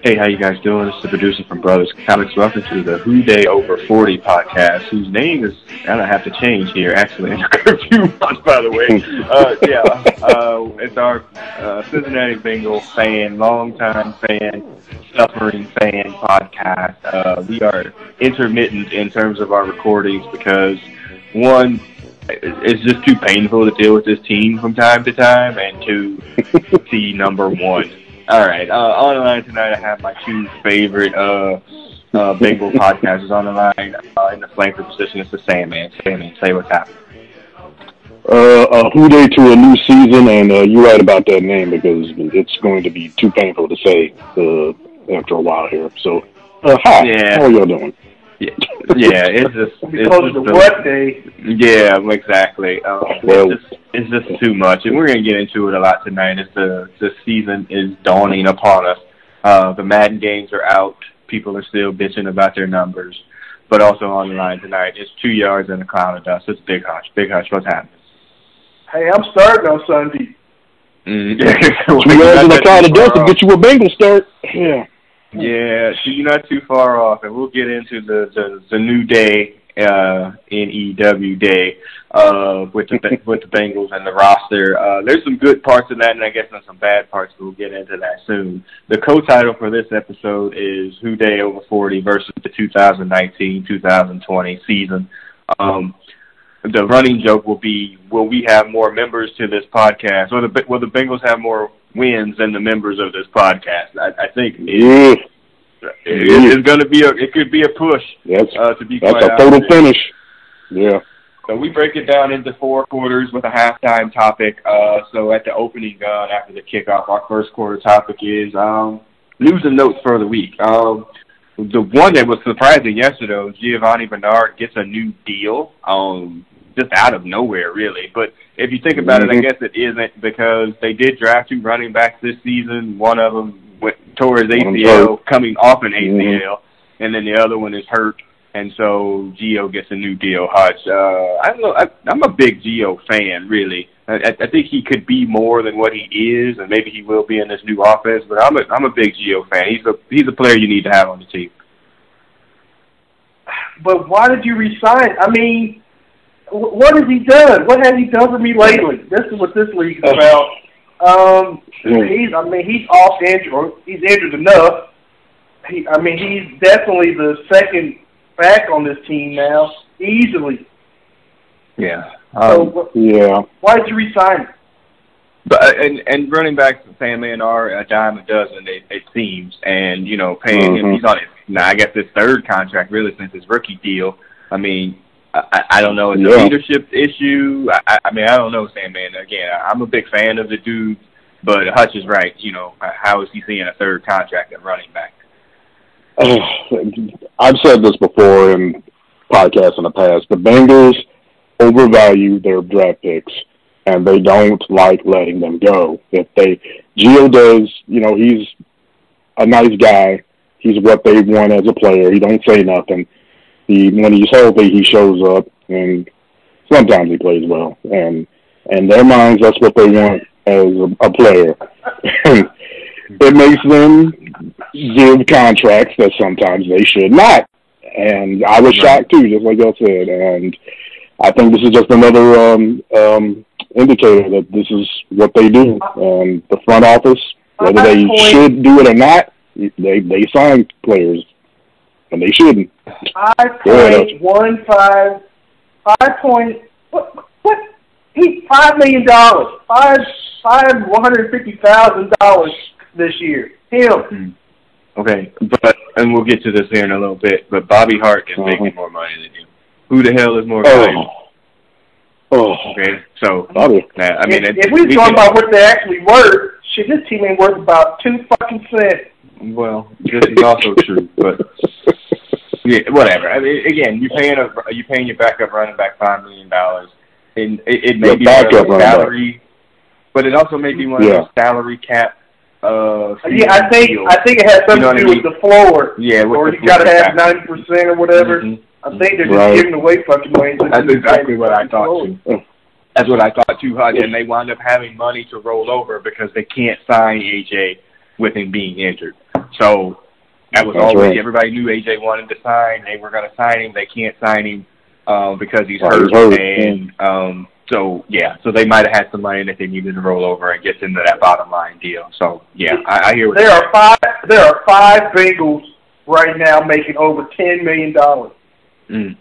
Hey, how you guys doing? This is the producer from Brothers Comics. Welcome to the Who Dey Over 40 podcast, whose name is, I don't have to change here, actually, in a few months, by the way. Uh, yeah, uh, it's our uh, Cincinnati Bengals fan, longtime fan, suffering fan podcast. Uh, we are intermittent in terms of our recordings because, one, it's just too painful to deal with this team from time to time, and two, see number one. All right. Uh, on the line tonight, I have my two favorite uh, uh, Bengal podcasters on the line. Uh, in the flanker position, it's the Sandman. Sandman, say what's happening. Uh, uh, who dey to a new season, and uh, you're right about that name because it's going to be too painful to say uh, after a while here. So, uh, hi, Yeah. how are y'all doing? Yeah, yeah it's just it's Because just of the what day? Yeah, exactly. Um, Well- it's, just, it's just too much, and we're gonna get into it a lot tonight. As the the season is dawning upon us, uh, the Madden games are out. People are still bitching about their numbers, but also on the line tonight, it's two yards in a cloud of dust. It's Big Hush. Big Hush, what's happening? Hey, I'm starting on Sunday. Mm. Two yards in the cloud of dust to get you a Bengal start. Yeah. Yeah, so you're not too far off, and we'll get into the the, the new day, uh, NEW day, uh, with the with the Bengals and the roster. Uh, there's some good parts of that, and I guess there's some bad parts. But we'll get into that soon. The co-title for this episode is Who Dey Over 40 versus the 2019-2020 season. Um, the running joke will be: Will we have more members to this podcast, or the will the Bengals have more wins than the members of this podcast? I, I think it, Yeah. it, it's going to be a it could be a push That's, uh, to be that's a total finish. Yeah. So we break it down into four quarters with a halftime topic. Uh, so at the opening gun after the kickoff, our first quarter topic is um, news and notes for the week. Um, the one that was surprising yesterday was Giovani Bernard gets a new deal, um, just out of nowhere, really. But if you think about it, I Mhm. guess it isn't because they did draft two running backs this season. One of them went tore his One of them's ACL, coming off an. ACL, and then the other one is hurt and so Gio gets a new deal. Hutch, uh, I don't know. I, I'm a big Gio fan, really. I, I I think he could be more than what he is, and maybe he will be in this new offense. But I'm a I'm a big Gio fan. He's a he's a player you need to have on the team. But why did you resign? I mean, wh- what has he done? What has he done for me lately? This is what this league is about. Um, he's, I mean, he's off injured. or He's injured enough. He, I mean, he's definitely the second back on this team now, easily. Yeah. so, Um, wh- Yeah. why did you resign? But uh, and and running backs, Sandman are a dime a dozen. It, it seems, and you know, paying him. Mhm. He's on his now. I guess his third contract, really, since his rookie deal. I mean, I, I don't know. It's a leadership issue. I, I- mean, I don't know, Sam. Man, Again, I'm a big fan of the dude, but Hutch is right. You know, how is he seeing a third contract at running back? I've said this before in podcasts in the past. The Bengals overvalue their draft picks, and they don't like letting them go. If they, Gio does, you know, he's a nice guy. He's what they want as a player. He don't say nothing. He when he's healthy, he shows up, and sometimes he plays well. And in their minds, that's what they want as a, a player. it makes them give contracts that sometimes they should not. And I was shocked too, just like y'all said. And I think this is just another um, um, indicator that this is what they do. And the front office, whether they should do it or not, they they sign players, and they shouldn't. Five Go ahead. point one five, five point what what? He five million dollars, five five one hundred fifty thousand dollars this year. Him. Okay, but and we'll get to this here in a little bit. But Bobby Hart is Uh-huh. making more money than you. Who the hell is more Oh, valuable? oh, Okay, so Bobby. uh, I mean, if, it- if we was we talking about what they actually worth, shit, this team ain't worth about two fucking cents. Well, this is also true, but yeah, whatever. I mean, again, you're paying a you're paying your backup running back five million dollars, and it, it may Your be one backup those running back. salary, but it also may be one of Yeah. those salary cap. Uh, Yeah, I think deals. I think it has something You know to do what I with the floor, yeah, with or the you got to have ninety percent or whatever. Mhm. I think they're just Right. giving away fucking money. That's exactly what I thought too. That's what I thought too, Hutch, and they wind up having money to roll over because they can't sign AJ with him being injured. So that was That's always right. everybody knew AJ wanted to sign. They were going to sign him. They can't sign him um, because he's Right, hurt. he's hurt, And um, so yeah, so they might have had some money that they needed to roll over and get into that bottom line deal. So yeah, I, I hear what There you're are five. There are five Bengals right now making over ten million dollars. Mm.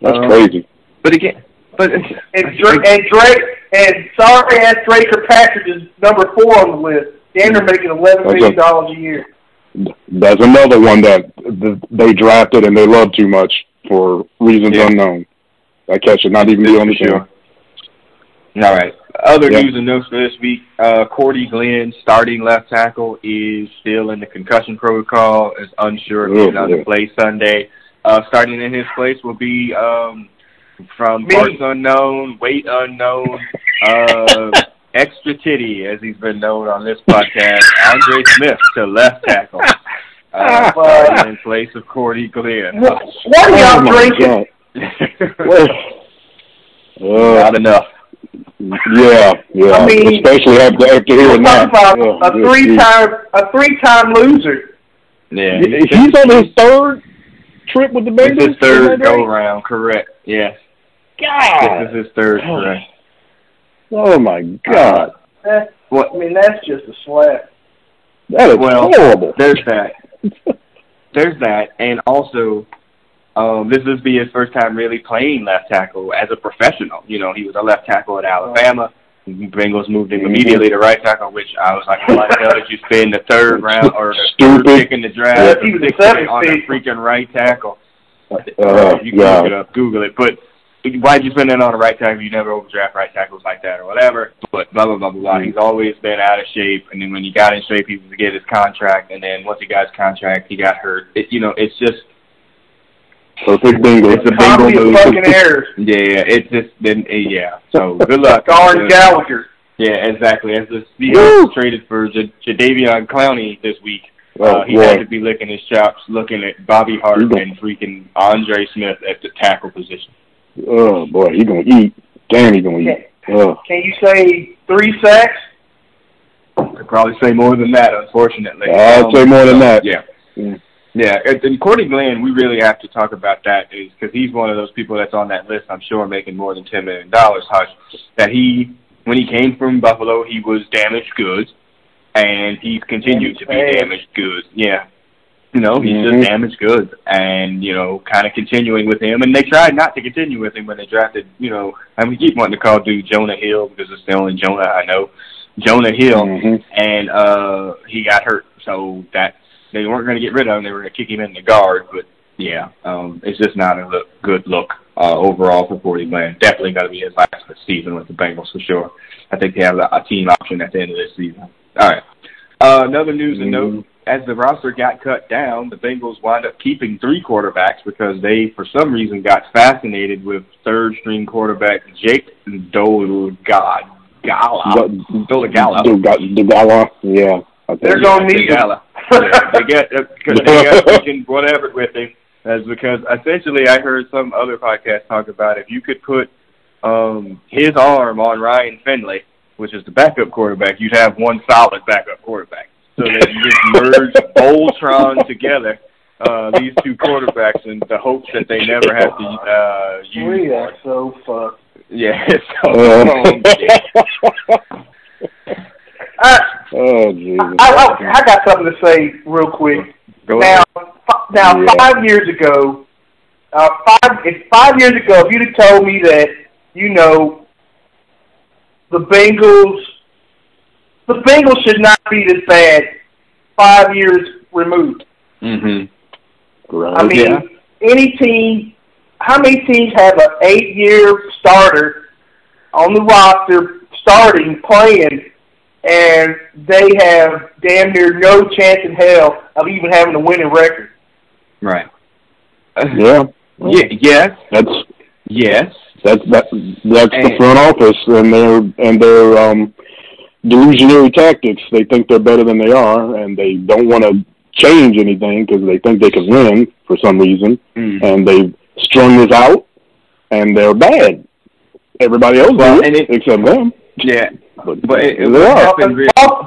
That's Um, crazy. But again, but and Dre and Dre and sorry ass Dre Kirkpatrick is number four on the list. And they're making eleven That's million a- dollars a year. That's another one that they drafted and they love too much for reasons Yeah. unknown. That catch should not even be on the For team. sure. All right. Other Yeah. news and notes for this week: uh, Cordy Glenn, starting left tackle, is still in the concussion protocol. Is unsure if he's Oh, going to play Sunday. Uh, starting in his place will be um, from parts unknown, weight unknown, uh, extra titty, as he's been known on this podcast. Andre Smith to left tackle, uh, starting in place of Cordy Glenn. What, what are y'all Oh, my drinking? God. Well, Not uh, enough. yeah, yeah. I mean, especially after after We're hearing that. talking Oh, a good three-time a three-time loser. Yeah, grief. He's on his third trip with the This Bengals. is his third go round, correct? Yes. God. This is his third, correct. Oh my God, Eh, What? I mean, that's just a slap. that is Well, horrible. There's that. There's that, and also, um, this is be his first time really playing left tackle as a professional. You know, he was a left tackle at Alabama. The Bengals moved him Mhm. immediately to right tackle, which I was like, why the hell did you spend the third round or the Stupid. third pick in the draft Yeah, he was a sixth pick seventh on a freaking right tackle? Oh, you can God. look it up, Google it. But why'd you spend it on a right tackle? You never overdraft right tackles like that or whatever. But blah blah blah blah blah. He's always been out of shape, and then when he got in shape, he was to get his contract, and then once he got his contract, he got hurt. It, you know, it's just Perfect bingo. It's a Comedy bingo of move. fucking errors. yeah, it's just been eh, yeah. So good luck. Darn Gallagher. Yeah, exactly. As the Woo! Seahawks traded for J- Jadeveon Clowney this week, Oh, uh, he had to be licking his chops, looking at Bobby Hart and freaking Andre Smith at the tackle position. Oh boy, he gonna eat. Damn, he gonna eat. Oh. Can you say three sacks? I'd probably say more than that, unfortunately. I'd Um, say more than that. Yeah. Mm. Yeah, and, Cordy Glenn, we really have to talk about that is because he's one of those people that's on that list. I'm sure making more than ten million dollars. Hush, that he when he came from Buffalo, he was damaged goods, and he's continued to be Damaged. damaged goods. Yeah, you know he's Mhm. just damaged goods, and you know kind of continuing with him. And they tried not to continue with him when they drafted. You know, I mean, keep wanting to call dude Jonah Hill because it's the only Jonah I know. Jonah Hill Mhm. and uh he got hurt. So that they weren't going to get rid of him. They were going to kick him in the guard. But yeah, um, it's just not a look, good look uh, overall for Cordy Glenn. Definitely going to be his last season with the Bengals for sure. I think they have a, a team option at the end of this season. All right. Uh, another news and note: as the roster got cut down, the Bengals wind up keeping three quarterbacks because they, for some reason, got fascinated with third-string quarterback Jake Dole God Gala. Yeah. They're gonna need him. Gala. they get because they got freaking whatever with him. That's because essentially I heard some other podcast talk about if you could put um his arm on Ryan Finley, which is the backup quarterback, you'd have one solid backup quarterback. So that you just merge Voltron together, uh, these two quarterbacks, in the hopes that they never have to uh, use. We are so fucked. Yeah, so Uh, um, yeah. I, oh Jesus. I, I, I got something to say real quick. go Now, f- now, Yeah. five years ago, uh, five if five years ago, if you'd have told me that, you know, the Bengals, the Bengals should not be this bad. Five years removed. Mhm. Right. I mean, Yeah. any team, how many teams have an eight-year starter on the roster, starting, playing, and they have damn near no chance in hell of even having a winning record? Right. yeah. Yeah, yes, That's yes. that's that that's the front office and their and their um delusionary tactics. They think they're better than they are, and they don't want to change anything because they think they can win for some reason. Mm. And they've strung this out, and they're bad. Everybody else Well, do and it, it- except them. Yeah, But, but it, it they are. happened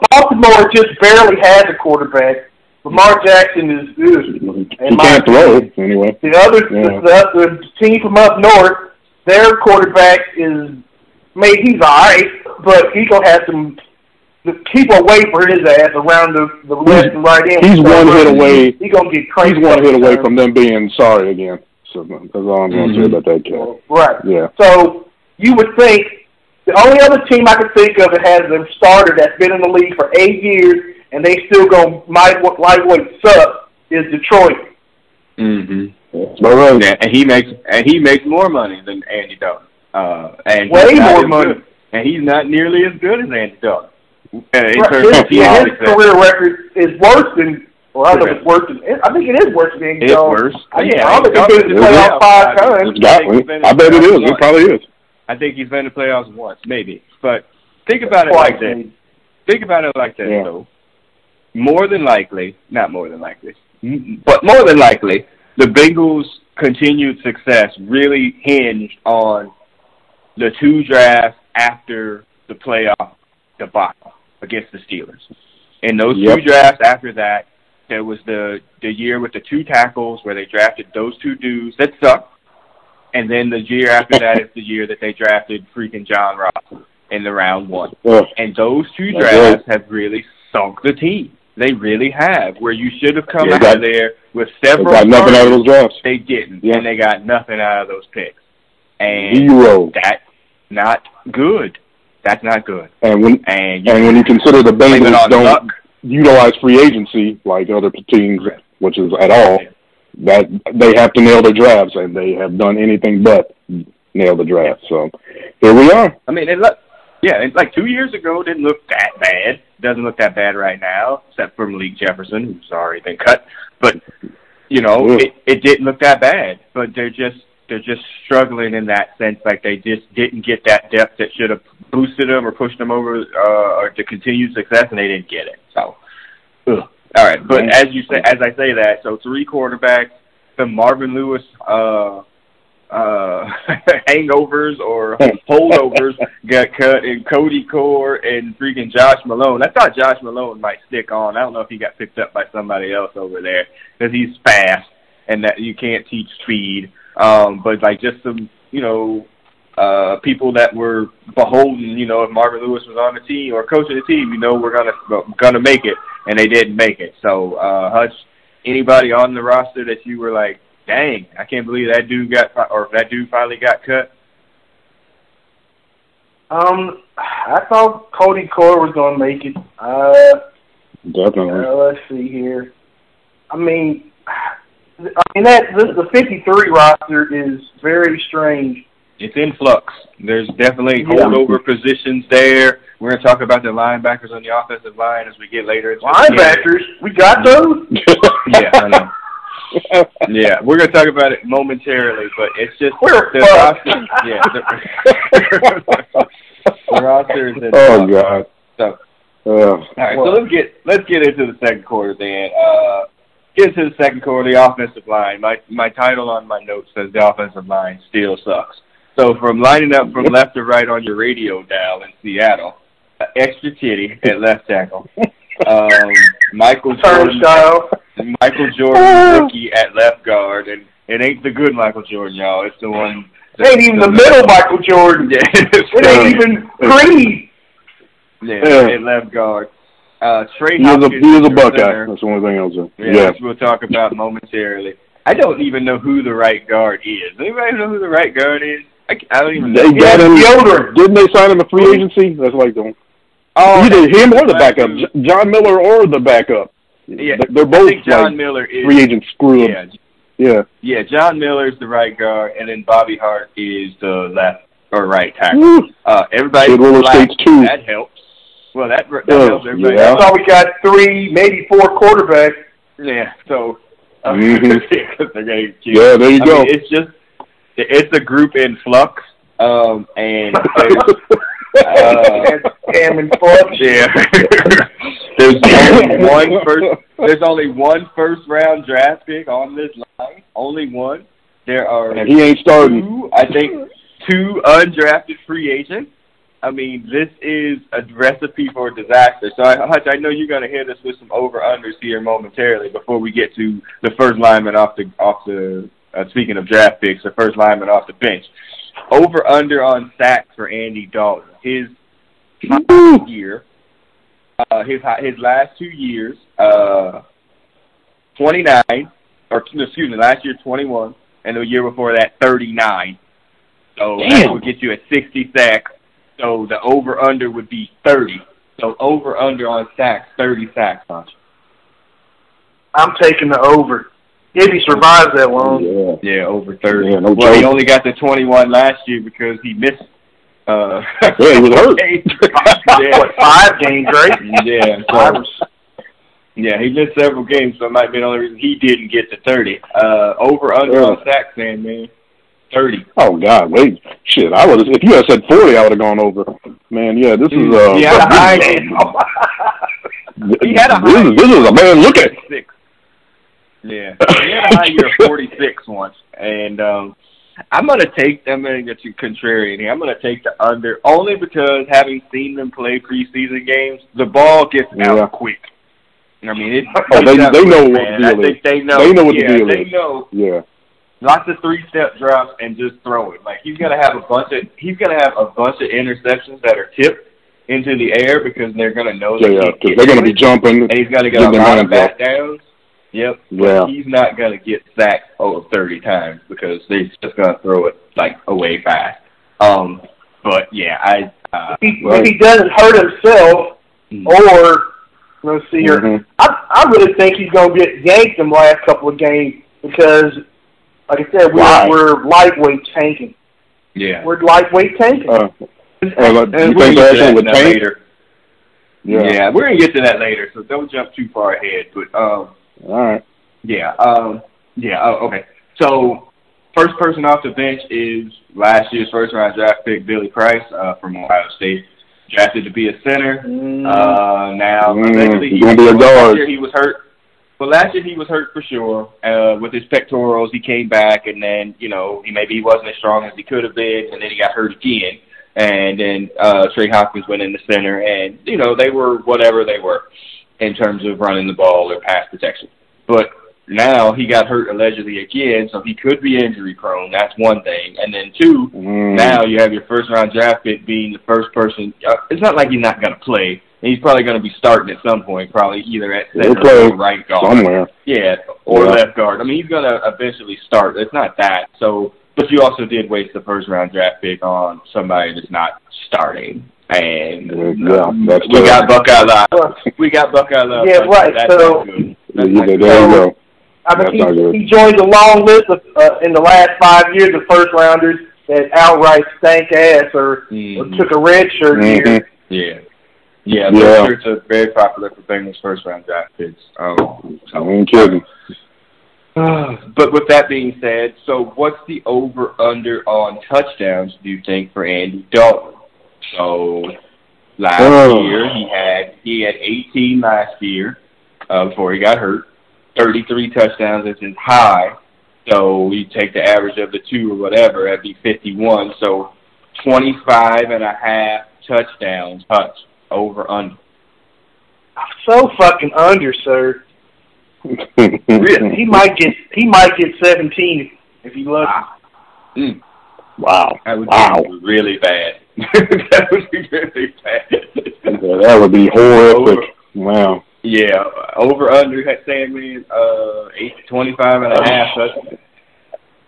Baltimore just barely had a quarterback. Lamar Jackson is good. He can't throw anyway. The other, Yeah. the, the team from up north, their quarterback is, maybe he's alright, but he gonna have some people wait for his ass around the the left and right end. he's one hit away- He gonna get crazy. He's one hit away from them being sorry again. So that's all I'm going to say Mhm. about that cat. Right. Yeah. So you would think the only other team I could think of that has a starter that's been in the league for eight years and they still go might lightweight suck is Detroit. Mm-hmm. That's. Yeah, and he makes and he makes more money than Andy Dalton. Uh, and Way he's not more money. good. And he's not nearly as good as Andy Dalton. Uh, in Right, terms his, of yeah, his career record is worse than. Well, I don't know if Correct. it's worse than. I think it is worse than Andy It's worse. I, Yeah, I don't think he's been to the playoffs five times. It's got me. I bet it is. It probably is. I think he's been to playoffs once, maybe. But think about it like this. Think about it like that, Yeah. though. More than likely, not more than likely, but more than likely, the Bengals' continued success really hinged on the two drafts after the playoff debacle against the Steelers. In those Yep. two drafts after that, there was the the year with the two tackles where they drafted those two dudes that sucked. And then the year after that is the year that they drafted freaking John Ross in the round one. Ugh. And those two drafts have really sunk the team. They really have. Where you should have come Yeah, out got- of there with They several got nothing out of those drafts. they didn't. Yeah. And they got nothing out of those picks. And Zero. that's not good. That's not good. And when And you and when you consider the Bengals don't luck. utilize free agency like other teams, which is at all, that they have to nail their drafts, and they have done anything but nail the draft. So here we are. I mean, it look, yeah, it's like two years ago didn't look that bad. Doesn't look that bad right now, except for Malik Jefferson, who's already been cut. But you know, Yeah. it, it didn't look that bad. But they're just they're just struggling in that sense. Like they just didn't get that depth that should have boosted them or pushed them over uh, or to continued success, and they didn't get it. So, ugh. all right. But as you say, as I say that, so three quarterbacks, the Marvin Lewis. uh uh hangovers or holdovers got cut and Cody Core and freaking Josh Malone. I thought Josh Malone might stick on. I don't know if he got picked up by somebody else over there because he's fast and that you can't teach speed. Um, but like just some, you know, uh, people that were beholden, you know, if Marvin Lewis was on the team or coaching the team, you know, we're gonna gonna make it, and they didn't make it. So, uh, Hutch, anybody on the roster that you were like, dang, I can't believe that dude got or that dude finally got cut. Um, I thought Cody Core was gonna make it. Uh, Definitely. uh, let's see here. I mean, I mean that this, the 53 roster is very strange. It's in flux. There's definitely Yeah. holdover positions there. We're gonna talk about the linebackers on the offensive line as we get later. into the. Linebackers, we got those. Yeah, I know. Yeah, we're gonna talk about it momentarily, but it's just We're the fucked. roster. Yeah, the, the roster is in oh flux. God. So, Uh, all right, so let's get let's get into the second quarter then. Uh, get into the second quarter, the offensive line. My my title on my notes says the offensive line still sucks. So from lining up from left to right on your radio dial in Seattle, uh, extra titty at left tackle, um, Michael Jordan. Michael Jordan rookie at left guard, and it ain't the good Michael Jordan, y'all. It's the one. It ain't even the middle Michael Jordan. Yeah, It ain't even Creed. Yeah. at left guard. Uh, Trey he is a he is a Buckeye. That's the only thing I'll say. Yeah, Yeah. we'll talk about momentarily. I don't even know who the right guard is. Anybody know who the right guard is? I, I don't even know. They got him. Yoder. Didn't they sign him a free agency? That's like the Oh, either him or the backup. John Miller or the backup. Yeah, They're- they're I both think John like Miller is. free agent screw Yeah. Yeah. yeah. John Miller is the right guard, and then Bobby Hart is the left or right tackle. Woo. Uh, everybody black, States too. That helps. Well, that that Oh, helps everybody. yeah. else. So we got three, maybe four quarterbacks. Yeah. So. Uh, Mhm. 'cause they're gonna Yeah, there you I go. mean, it's just it's a group in flux, um, and there's, uh, and Cam and Fudge. yeah, there's only one first. There's only one first round draft pick on this line. Only one. There are and he ain't starting. two, I think, two undrafted free agents. I mean, this is a recipe for disaster. So, I, Hutch, I know you're going to hit us with some over unders here momentarily before we get to the first lineman off the off the. Uh, speaking of draft picks, the first lineman off the bench. Over under on sacks for Andy Dalton. His year, uh, his his last two years, uh, 29, or excuse me, last year 21, and the year before that 39. So Damn. that would get you at 60 sacks. So the over under would be 30. So over under on sacks, 30 sacks. Huh? I'm taking the over. If he survives that long. Yeah. Yeah, over 30. Yeah, no well, he only got the 21 last year because he missed. Uh, Yeah, he was hurt. yeah. What, five games, right? Yeah, Five so, yeah, he missed several games, so it might be the only reason he didn't get to 30. Uh, over under Yeah. on sacks, man, man. 30. Oh God, wait, shit! I would if you had said forty, I would have gone over. Man, yeah, this is uh, He had a high. he had a this, high. is, this is a man. Look at Six. Yeah, he had a high year of 46 once, and um, I'm gonna take. I'm gonna get you contrarian here. I'm gonna take the under only because having seen them play preseason games, the ball gets out Yeah. quick. I mean, it, Oh, they- they know quick, what the. I deal is. they know. They know what the deal they is. know yeah, lots of three step drops and just throw it. Like he's gonna have a bunch of he's gonna have a bunch of interceptions that are tipped into the air because they're gonna know yeah, they yeah, can't because get they're gonna be jumping. and he's gonna get Give a them lot of hands bat downs. Yep. Yeah. He's not gonna get sacked over thirty times because they're just gonna throw it like away fast. Um but yeah, I uh if, he, Right. if he doesn't hurt himself, mm, or let's see here, Mhm. I I really think he's going to get yanked in the last couple of games because, like I said, we're we're lightweight tanking. yeah. We're lightweight tanking. Uh, uh, like, And you we'll think get to Ashland that tank? later. Yeah. Yeah. we're gonna get to that later, so don't jump too far ahead. But um All right. Yeah. Um, yeah. Oh, okay. So first person off the bench is last year's first round draft pick Billy Price uh, from Ohio State, drafted to be a center. Mm. Uh, now Mm, eventually he's he, gonna be a last guard. year he was hurt. Well, last year he was hurt for sure uh, with his pectorals. He came back, and then you know he maybe he wasn't as strong as he could have been, and then he got hurt again. And then uh, Trey Hopkins went in the center, and you know they were whatever they were in terms of running the ball or pass protection. But now he got hurt allegedly again, so he could be injury prone. That's one thing. And then two, Mm. now you have your first round draft pick being the first person. Uh, it's not like he's not going to play. He's probably going to be starting at some point, probably either at center play or right guard. somewhere. Yeah, or Yeah. left guard. I mean, he's going to eventually start. It's not that. So, but you also did waste the first round draft pick on somebody that's not starting. And Yeah, um, that's we got. Buckeye Love. Well, We got Buckeye Love. Yeah, right, That's so- not good. That's Yeah, there you go. I That's not mean, good. he, he joins a long list of uh, in the last five years of first rounders that outright stank ass or, or Mhm. took a red shirt Mhm. year. Yeah. Yeah, Yeah. shirts are very popular for Bengals first round draft picks. Um, I ain't kidding. but with that being said, so what's the over under on touchdowns do you think for Andy Dalton? So last Oh. year he had he had 18 last year uh, before he got hurt. 33 touchdowns is his high. So you take the average of the two or whatever, that'd be 51. So 25 and a half touchdowns touch over under. So fucking under, sir. Really? He might get he might get seventeen if he lucky. Mm. Wow. That would Wow. be really bad. that would be really bad. Yeah, that would be horrific. Wow. yeah, over under had saying uh, eight twenty five and a half. That's,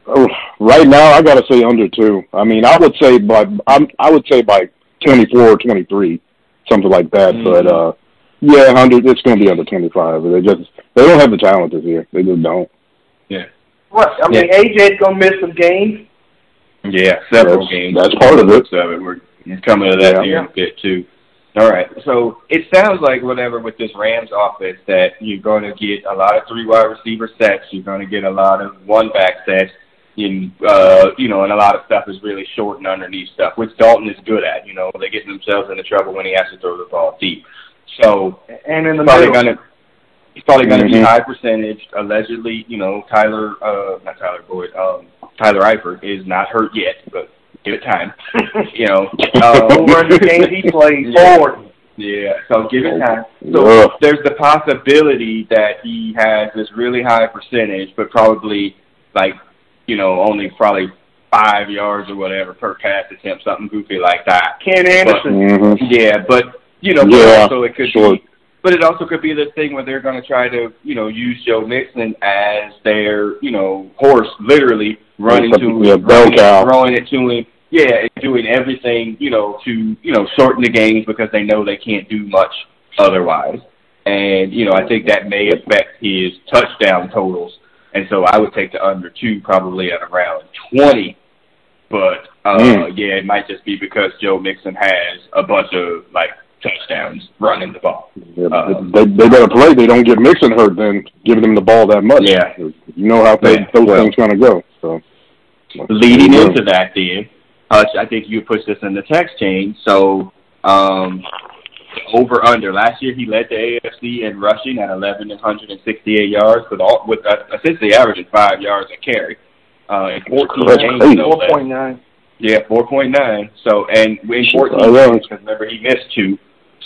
Oh, right now, I gotta say under two. I mean, I would say by I'm I would say by twenty four or twenty three, something like that. Mhm. But uh, yeah, hundred. It's gonna be under twenty five. They just they don't have the talent this year. They just don't. Yeah. What? I mean, AJ's gonna miss some games. yeah, several That's- games. that's part of it. Of it. We're coming to that Yeah. here in a bit too. All right, so it sounds like whatever with this Rams offense that you're going to get a lot of three wide receiver sets. You're going to get a lot of one back sets. In, uh, you know, and a lot of stuff is really short and underneath stuff, which Dalton is good at. You know, they get themselves into trouble when he has to throw the ball deep. So And in the probably middle, gonna he's probably gonna be Mhm. high percentage. Allegedly, you know, Tyler uh not Tyler Boyd, um Tyler Eifert is not hurt yet, but give it time. you know, um, over the games he plays yeah. forward. Yeah, so give it time. So there's the possibility that he has this really high percentage, but probably like you know only probably five yards or whatever per pass attempt, something goofy like that. Ken Anderson. But, mm-hmm. Yeah, but you know, yeah, also it could sure. be but it also could be this thing where they're going to try to, you know, use Joe Mixon as their, you know, horse, literally running to him, yeah, running, throwing it to him, yeah, doing everything, you know, to, you know, shorten the games because they know they can't do much otherwise. And, you know, I think that may affect his touchdown totals. And so I would take the under two probably at around 20. But, uh, mm. yeah, it might just be because Joe Mixon has a bunch of, like, touchdowns running the ball. Yeah, uh, they they better play. They don't get Mixon hurt, then giving them the ball that much. Yeah, you know how yeah. those well, things going to go. So leading into that, then Hutch, I think you pushed this in the text chain. So um, over under last year, he led the AFC in rushing at 11 168 yards, with all with uh, essentially averaging five yards a carry. Uh, in 14 That's games, 4.9. Yeah, 4.9. So, and in 14 games, because remember he missed two.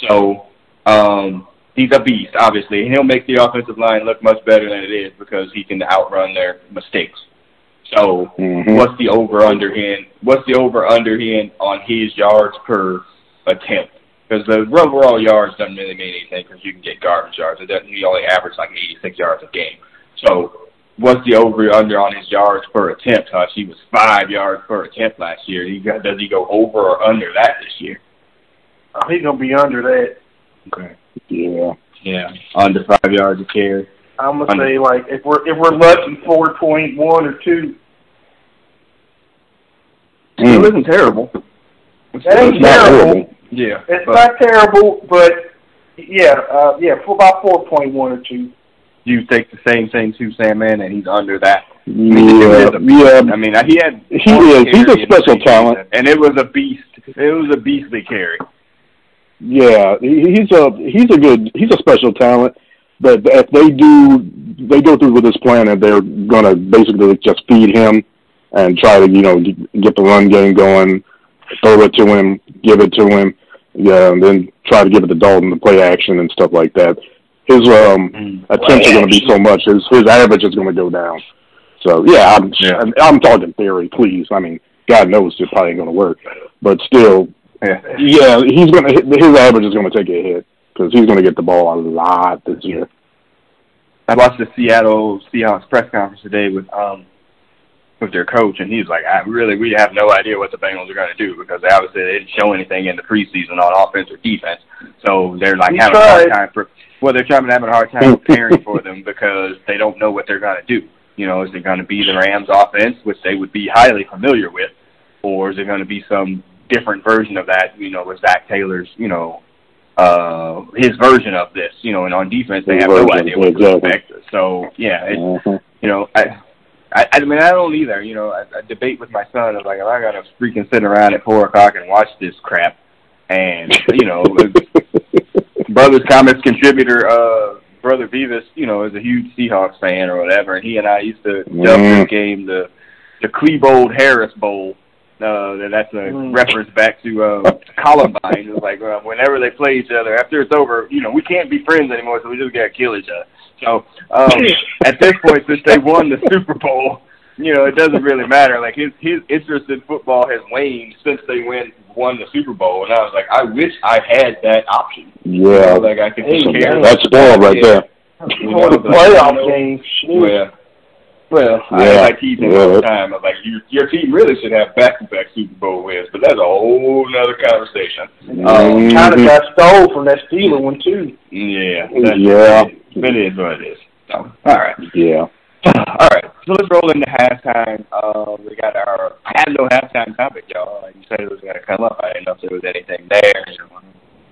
So um, he's a beast, obviously, and he'll make the offensive line look much better than it is because he can outrun their mistakes. So mm-hmm. what's the over under in? What's the over under in on his yards per attempt? Because the overall yards doesn't really mean anything because you can get garbage yards. It doesn't. He only average like 86 yards a game. So what's the over under on his yards per attempt? Hush, he was five yards per attempt last year. He got, does he go over or under that this year? Uh, he's gonna be under that. Okay. Yeah. Yeah. Under five yards a carry. I'm gonna under. say like if we're if we're lucky four point one or two. Mm. It isn't terrible. That ain't terrible. Yeah. It's but, not terrible, but yeah, uh yeah, for about four point one or two. You take the same thing to Sam Man and he's under that. Yeah, yeah. I mean, he had he is. He's a special talent, and it was a beast. It was a beastly carry. Yeah, he's a he's a good he's a special talent. But if they do they go through with this plan and they're gonna basically just feed him and try to you know get the run game going, throw it to him, give it to him, yeah, and then try to give it to Dalton to play action and stuff like that. His um mm. attempts are going to be so much. His his average is going to go down. So yeah, I'm yeah. I'm talking theory, please. I mean, God knows it probably ain't going to work, but still, yeah, yeah, he's gonna his average is gonna take a hit because he's gonna get the ball a lot this year. I watched the Seattle Seahawks press conference today with um with their coach, and he's like, "I really, we have no idea what the Bengals are going to do because they obviously they didn't show anything in the preseason on offense or defense, so they're like having tried. a hard time for well, they're trying to having a hard time preparing for them because they don't know what they're going to do. You know, is it going to be the Rams offense, which they would be highly familiar with, or is it going to be some different version of that, you know, with Zac Taylor's, you know, uh, his version of this, you know, and on defense they his have version, no idea what to expect. So yeah, mm-hmm. you know, I, I, I mean, I don't either. You know, I, I debate with my son of like, am I gonna freaking sit around at four o'clock and watch this crap? And you know, brothers comics contributor, uh, brother Beavis, you know, is a huge Seahawks fan or whatever, and he and I used to mm. dub this game the the Klebold Harris Bowl uh, that's a mm. reference back to uh, Columbine. It was like uh, whenever they play each other, after it's over, you know, we can't be friends anymore, so we just gotta kill each other. So um, at this point, since they won the Super Bowl, you know, it doesn't really matter. Like his his interest in football has waned since they win won the Super Bowl, and I was like, I wish I had that option. Yeah, you know, like I could take care. That's spoiled right there. You know, the playoff game. Yeah. Well, yeah. I like teasing yeah. all the time. I'm like, you, your team really should have back-to-back Super Bowl wins, but that's a whole other conversation. Mm-hmm. Um, kind of got stole from that Steeler one too. Yeah, yeah, it is what it is. So, all right. Yeah. All right, so let's roll into halftime. Um, we got our. I had no halftime topic, y'all. Like you said, it was going to come up. I didn't know if there was anything there.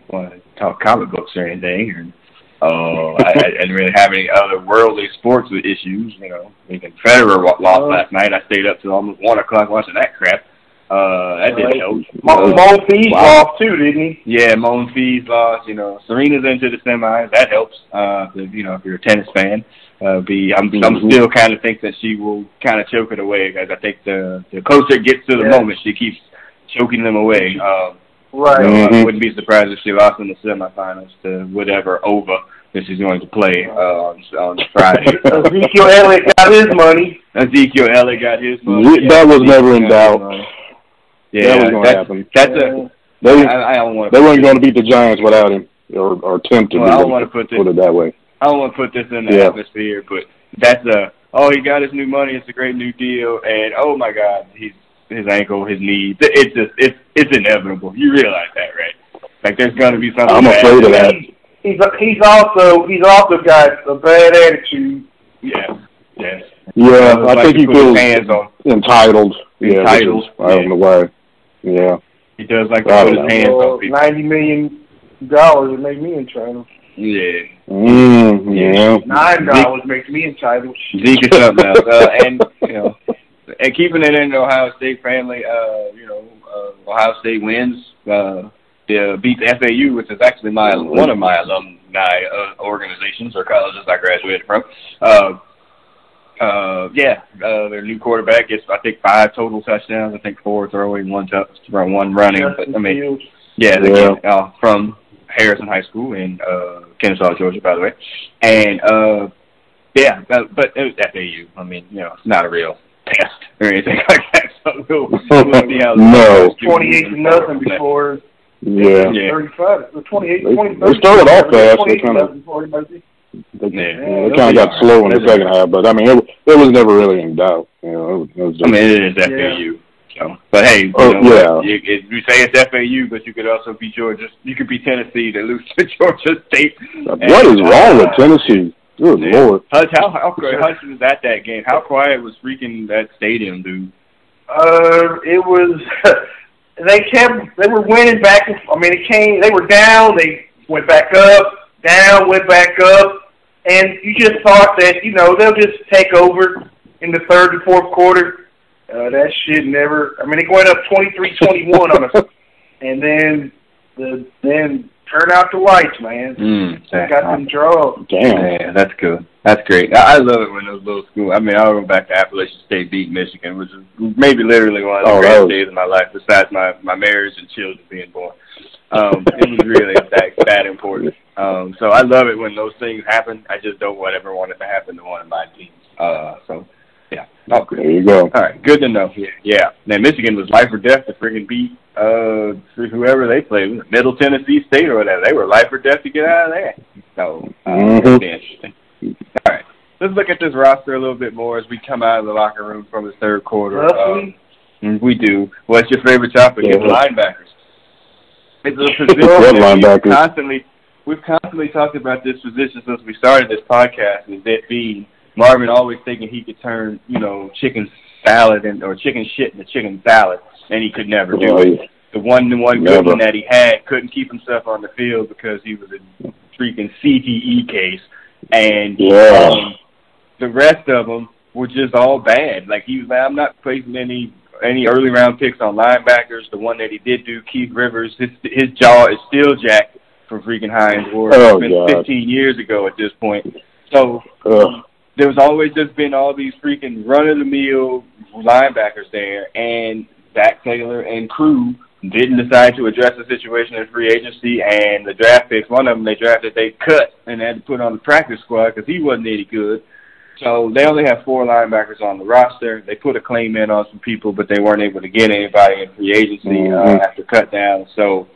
Want to talk comic books or anything? Uh, I, I didn't really have any other worldly sports issues. You know, even Federer lost uh, last night. I stayed up till almost one o'clock watching that crap. Uh, that didn't help. Mo- Monfils Wow. lost too, didn't he? Yeah, Monfils lost. You know, Serena's into the semis. That helps. Uh, if, you know, if you're a tennis fan, uh, be I'm I'm Mhm. still kind of think that she will kind of choke it away because I think the the closer it gets to the Yeah. moment, she keeps choking them away. Um, Right. so I Mhm. wouldn't be surprised if she lost in the semifinals to whatever over that she's going to play uh, on, on Friday. Ezekiel Elliott got his money. Ezekiel Elliott got his money. Yeah, that was never in doubt. Yeah, that was going to that's, happen. that's a. They I, I don't want they weren't going to beat the Giants without him, or or attempt to. Well, I don't them, wanna put this- put it that way. I don't want to put this in the Yeah. atmosphere, but that's a. Oh, he got his new money. It's a great new deal, and oh my God, he's his ankle, his knee. It's just it's it's inevitable. You realize that, right? Like there's gonna be something. I'm bad. afraid of that. He's he's also he's also got a bad attitude. Yeah. yes. Yeah, I like think he put feels hands on. entitled. Yeah, which Entitled, is- I don't know why. Yeah. He does like to I put his hands Well, on people. Ninety million dollars would make me entitled. Yeah. Mm, yeah. Nine dollars makes me entitled. Zeke is something else. Uh, and you know, and keeping it in the Ohio State family, uh, you know, uh, Ohio State wins. Uh, they beat the FAU, which is actually my one of my alumni uh, organizations or colleges I graduated from. Uh, uh, yeah, uh, their new quarterback gets I think five total touchdowns. I think four throwing, one touch, one running. But I mean, yeah, they Yeah. get, uh, from Harrison High School in uh, Kennesaw, Georgia, by the way. And uh, yeah, but, but it was FAU. I mean, you know, it's not a real test or anything like that. So we'll, we'll oh, see how No. twenty-eight to nothing before Yeah. Yeah. thirty-five. Or Twenty-eight. They- 20, they started off fast, they kinda- nothing before everybody- They, they kind of got slow in the second half, but I mean, it, it was never really in doubt. You know, it was, it was I mean, it is FAU. So, but hey, you Oh, know, yeah. you, it, you say it's FAU, but you could also be Georgia. You could be Tennessee to lose to Georgia State. what is wrong with uh, Tennessee? Good Yeah. lord. Hutch, how how Hutch was at that game? How quiet was freaking that stadium, dude? Uh, it was. They kept. They were winning back. and- I mean, it came. They were down. They went back up. Down. Went back up. And you just thought that you know they'll just take over in the third and fourth quarter. Uh, that shit never. I mean, it went up twenty three twenty one on us, and then the then turn out the lights, man. Mm, They got them draws. Damn. Yeah, that's good. That's great. I, I love it when those little schools. I mean, I'll go back to Appalachian State beat Michigan, which is maybe literally one of the Oh, greatest was- days of my life, besides my my marriage and children being born. Um, it was really that that important. Um, so I love it when those things happen. I just don't want ever want it to happen to one of my teams. Uh, so yeah. Oh. There you go. All right, good to know. Yeah, yeah. Now Michigan was life or death to freaking beat uh whoever they played, Was it Middle Tennessee State or whatever. They were life or death to get out of there. So uh, Mhm. it'll be interesting. All right, let's look at this roster a little bit more as we come out of the locker room from the third quarter. Roughly, Uh, we do. What's your favorite topic? It's Yeah. linebackers. It's a position What that we've linebackers? constantly we've constantly talked about this position since we started this podcast. Is that being Marvin always thinking he could turn you know chicken salad and or chicken shit into chicken salad, and he could never do it. The one the one good one that he had couldn't keep himself on the field because he was a freaking CTE case, and Yeah. um, the rest of them were just all bad. Like he was, like, I'm not placing any any early round picks on linebackers. The one that he did do, Keith Rivers, his his jaw is still jacked from freaking Hines Ward. Oh, it's been God. 15 years ago at this point. So Ugh. There's always just been all these freaking run of the mill linebackers there, and Zac Taylor and crew didn't decide to address the situation in free agency and the draft picks. One of them they drafted, they cut and had to put on the practice squad because he wasn't any good. So they only have four linebackers on the roster. They put a claim in on some people, but they weren't able to get anybody in free agency uh, Mhm. after cut down. So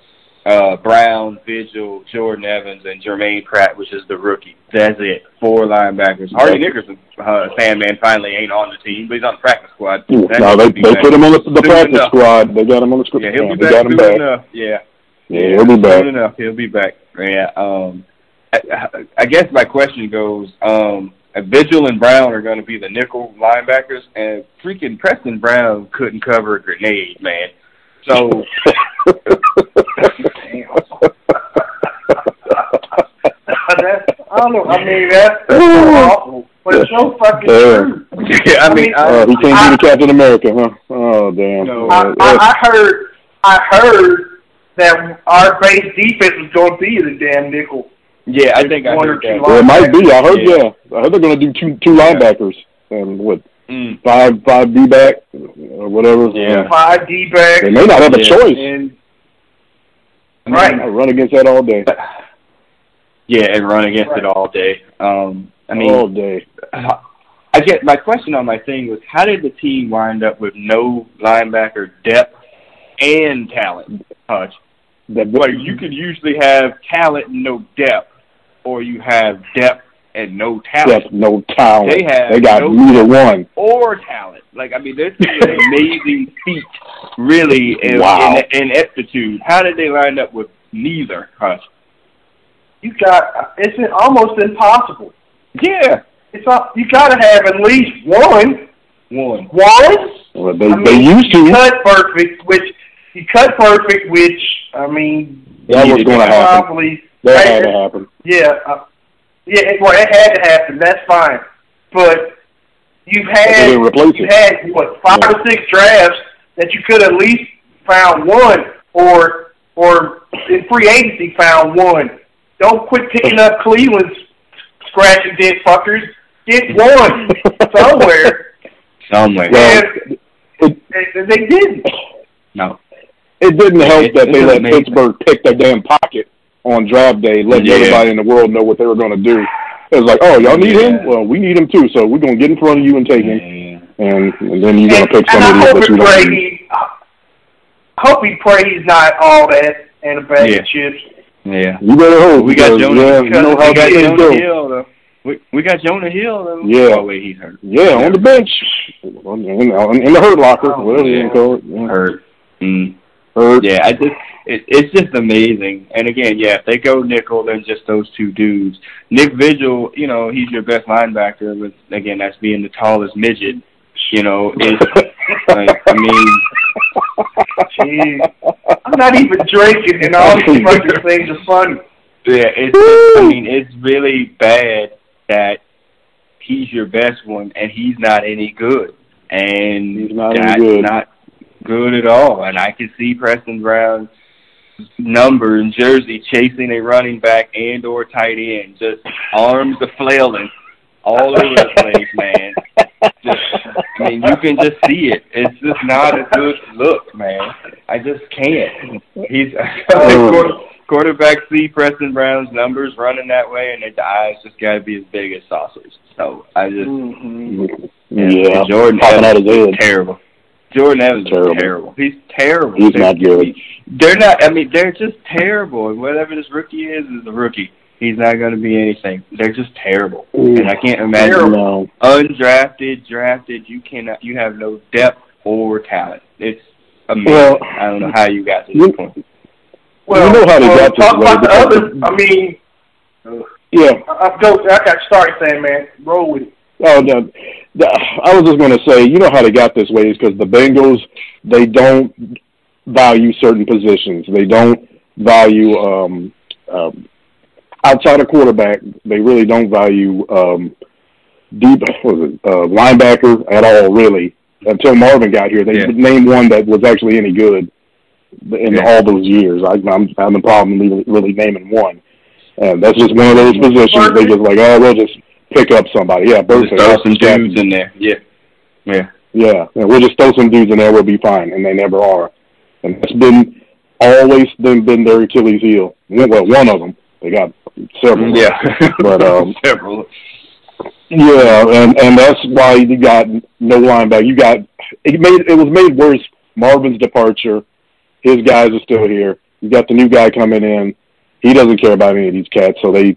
uh, Brown, Vigil, Jordan Evans, and Germaine Pratt, which is the rookie. That's it. Four linebackers. Hardy Nickerson, uh, Sandman, finally ain't on the team, but he's on the practice squad. That No, they they back. put him on the, the practice enough. squad. They got him on the squad. Yeah, he'll be back soon back. enough. Yeah. Yeah, he'll be back. Soon enough, he'll be back. Yeah. Um, I, I guess my question goes: um, Vigil and Brown are going to be the nickel linebackers, and freaking Preston Brown couldn't cover a grenade, man. So that's, I don't know. I mean, that's so awful, but it's so fucking Yeah. true. yeah, I mean, I, Uh, he can't be the Captain America, huh? Oh, damn! No. I, I, I heard, I heard that our base defense was going to be the damn nickel. Yeah, I think I One or heard two that. Well, it might be. I heard. Yeah. Yeah, I heard they're going to do two two Yeah. linebackers and what Mm. five five D back or whatever. Yeah. Five D back. They may not have a Yeah. choice. And, Right. I run against that all day. Yeah, and run against Right. it all day. Um, I mean, all day. I get my question on my thing was how did the team wind up with no linebacker depth and talent? Hutch, That like you could usually have talent and no depth, or you have depth and no talent, That's no talent. They have They got no- neither one. or talent. Like I mean, this is an amazing feat, really, in, Wow. in, in aptitude. How did they line up with neither? Hutch? You got it's almost impossible. Yeah, It's not, you got to have at least one. one. One. Well, they I mean, they used to. cut perfect, which you cut perfect, which I mean, That was going to happen. probably That had to happen. Yeah, uh, yeah. It, well, it had to happen. That's fine. But you've had you it. had what five or six drafts that you could at least found one, or or in free agency found one. Don't quit picking up Cleveland's scratching dead fuckers. Get one somewhere, Somewhere. Well, and, it, and they didn't. no. it didn't help It- that it they was let amazing. Pittsburgh pick their damn pocket on draft day, letting Yeah. everybody in the world know what they were going to do. It was like, oh, y'all need Yeah. him? Well, we need him too, so we're going to get in front of you and take him, Yeah. and, and then you're going to pick and I somebody hope that you pray don't need. he, I hope he pray he's not all that and a bag Yeah. of chips. Yeah. You better hope. We got Jonah. Yeah, we you know got, how we got Jonah go. Hill. Though. We we got Jonah Hill. Though. Yeah. Oh wait, he's hurt. Yeah, on the bench, in, in the hurt locker, Oh, whatever you yeah. call it. Yeah. Hurt. Mm. Hurt. Yeah, I just it, it's just amazing. And again, yeah, if they go nickel, then just those two dudes. Nick Vigil, you know, he's your best linebacker. With again, that's being the tallest midget. You know, it's like I mean, Jeez. I'm not even drinking, and all these fucking things are funny. Yeah, it's. I mean, it's really bad that he's your best one and he's not any good, and He's not any that's good. not good at all. And I can see Preston Brown's number in Jersey chasing a running back and or tight end, just arms a flailing all over the place, man. Just, I mean, you can just see it. It's just not a good look, man. I just can't. He's quarter, quarterback see Preston Brown's numbers running that way, and the eyes just got to be as big as saucers. So I just Mm-hmm. Yeah, Jordan popping out Evans his is terrible. Jordan Evans Terrible. is terrible. He's terrible. He's They're- not good. They're not. I mean, they're just terrible. And whatever this rookie is, is a rookie. He's not going to be anything. They're just terrible. And I can't imagine No. undrafted, drafted. You cannot. You have no depth or talent. It's amazing. Well, I don't know how you got to you- this point. Well, You know how they well, got talk about the because- other. I mean, Yeah. I, I go. I got started saying, man, roll with it. Oh, no. The, I was just going to say, you know how they got this way is because the Bengals, they don't value certain positions. They don't value um, um, outside of quarterback. They really don't value um, deep was it, uh, linebacker at all. Really, until Marvin got here, they Yeah. named one that was actually any good in Yeah. all those years. I, I'm having a problem really, really naming one. And that's just one of those positions. They just like, oh, we'll just pick up somebody. Yeah, Just throw some dudes in there. Yeah. Yeah. Yeah, yeah, we'll just throw some dudes in there, we'll be fine, and they never are. And that's been always been been their Achilles heel. Well, one of them. They got several. Yeah. But, um, several. Yeah, and and that's why you got no linebacker. You got it made it was made worse. Marvin's departure, his guys are still here. You got the new guy coming in. He doesn't care about any of these cats, so they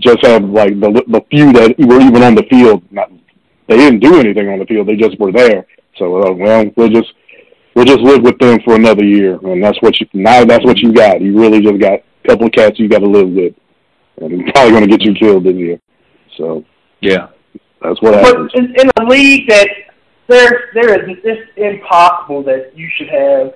just have like the the few that were even on the field. Not they didn't do anything on the field. They just were there. So uh, well, we'll just we'll just live with them for another year, and that's what you now. That's what you got. You really just got couple of cats you got to live with, and it's probably going to get you killed this year. So Yeah. that's what But happens. in, in a league that there there is it's impossible that you should have.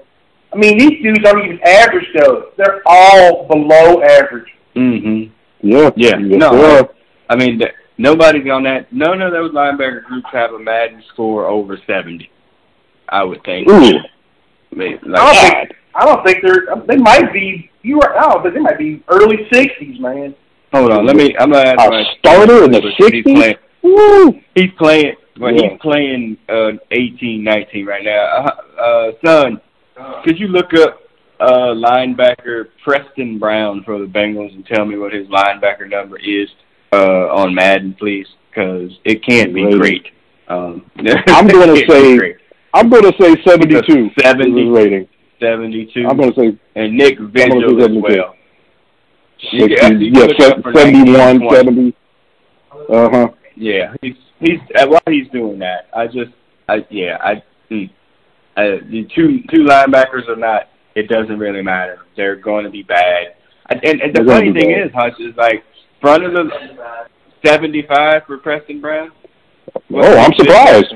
I mean, these dudes aren't even average though. They're all below average. Mm Mhm. Yeah. Yeah. Yes, No, they. I mean, th- nobody's on that. None of those linebacker groups have a Madden score over seventy. I would think. Ooh. Maybe, I don't like, think I don't think they're they might be you are I don't think they might be early sixties, man. hold on, let me. I'm gonna ask A my starter in the He's 60s? Woo! He's playing. Well, Yeah. he's playing uh, 18, 19 right now. Uh, uh, son, could you look up uh, linebacker Preston Brown for the Bengals and tell me what his linebacker number is uh, on Madden, please? Because it can't be Rating. great. Um, I'm gonna it can't be say- I'm going to say 72 70. rating. 72. I'm going to say and Nick Vigil as well. You 60, can- yeah, se- 71, 70. Uh-huh. Yeah, he's he's uh, while he's doing that, I just I yeah I, mm, uh, the two two linebackers are not, it doesn't really matter. They're going to be bad. And and, the They're funny thing bad. is, Hutch is like front of the seventy five for Preston Brown. Oh, I'm surprised.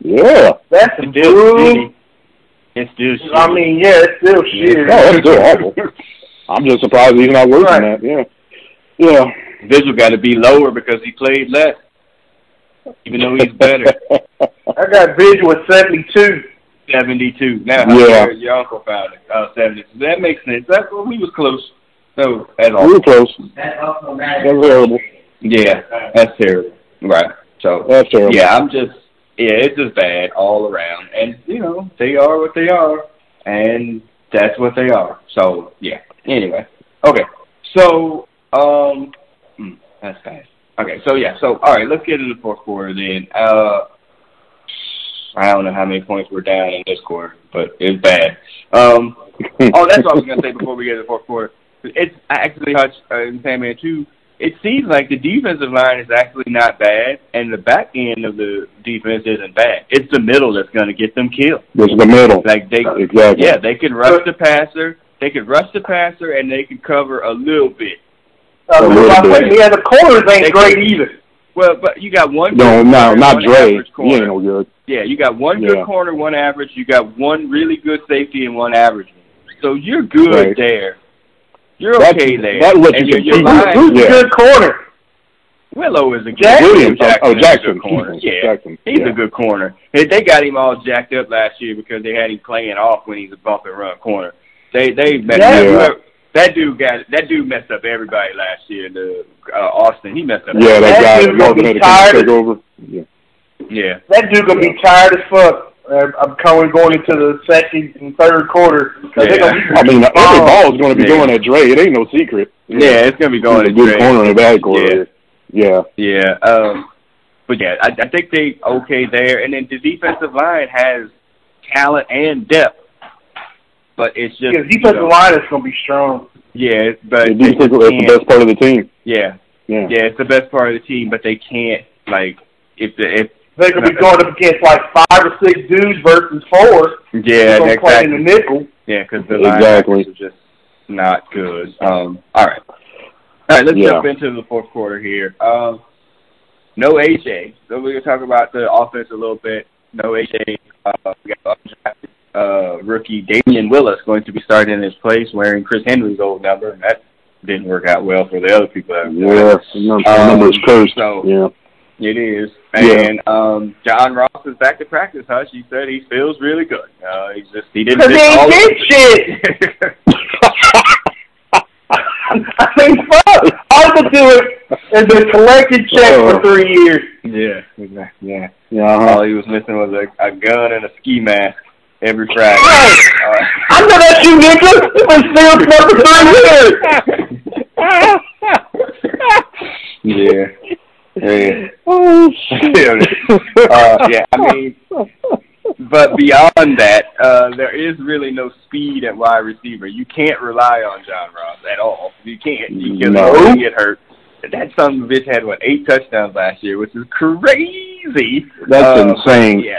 Yeah. That's brutal. shitty. It's still shitty. I mean, yeah, it's still shit. Oh, that's still awful. I'm just surprised he's not worse Right. than that. Yeah. Yeah. Vigil got to be lower because he played less, even though he's better. I got Vigil at seventy two. 72. Now, Yeah. your, your uncle found it. Uh, 72. That makes sense. That's well, we was close. So, all. we all. were close. That's terrible. Yeah, that's terrible. Right. So, That's terrible. yeah, I'm just, yeah, it's just bad all around. And, you know, they are what they are. And that's what they are. So, yeah. Anyway. Okay. So, um, hmm, that's fast. Okay, so yeah, so all right, let's get into the fourth quarter then. Uh, I don't know how many points we're down in this quarter, but it's bad. Um, oh, that's what I was gonna say before we get to the fourth quarter. It's actually Hutch uh, and Sandman too. It seems like the defensive line is actually not bad, and the back end of the defense isn't bad. It's the middle that's gonna get them killed. It's the middle. Like they, Exactly. yeah, they can rush the passer, they can rush the passer, and they can cover a little bit. Uh, A little bit. yeah, the corners ain't They- great either. Well, but you got one. No, good no, corner, not Dre. average He ain't no good. Yeah, you got one good corner, one average. You got one really good safety and one average. So you're good Right. there. You're That's- okay there. that lets and you your, your compete. line, Who's Yeah. a good corner? Willow is a good Jackson. Williams. Jackson Oh, is a Jackson. good corner. Yeah, Jackson. he's yeah. a good corner. They, they got him all jacked up last year because they had him playing off when he's a bump and run corner. They they messed Yeah. up. That dude got that dude messed up everybody last year. The uh, Austin, he messed up. Yeah, that That guy dude's gonna be had to tired. take over. Yeah. yeah. That dude gonna be tired as fuck. I'm going going into the second and third quarter. they're I mean, every ball is going to be Yeah. going at Dre. It ain't no secret. Yeah, it's gonna be going He's a to good Dre. corner in the backcourt. Yeah. Yeah, um, but yeah, I, I think they okay there, and then the defensive line has talent and depth, but it's just Yeah, the defensive you know, line is gonna be strong. Yeah, but The they defense is the best part of the team. Yeah, Yeah. yeah, it's the best part of the team, but they can't like if the if They're gonna be going up against like five or six dudes versus four. yeah They're gonna play in exactly the nickel. yeah because the exactly. are just not good. Um, all right, all right, let's Yeah. jump into the fourth quarter here. Um, no AJ, so we're gonna talk about the offense a little bit. No AJ, uh, we got undrafted, uh, rookie Damion Willis going to be starting in his place, wearing Chris Henry's old number, and that didn't work out well for the other people. That Yeah. The number, the Um, number is cursed. so- yeah. It is. Yeah. And um John Ross is back to practice, Hutch. He said he feels really good. Uh he's just he didn't Cause all ain't did shit. I mean, fuck. All they do is is been collecting checks Oh. for three years. yeah, exactly. Yeah. Yeah. Uh-huh. he was missing was a, a gun and a ski mask every Friday. Right. Uh, I know that you nigga. You been still for three years. yeah. Yeah. Oh, shit. uh, yeah, I mean, but beyond that, uh, there is really no speed at wide receiver. You can't rely on John Ross at all. You can't. You can No. get hurt. That son of a bitch had what eight touchdowns last year, which is crazy. That's Um, insane. Yeah,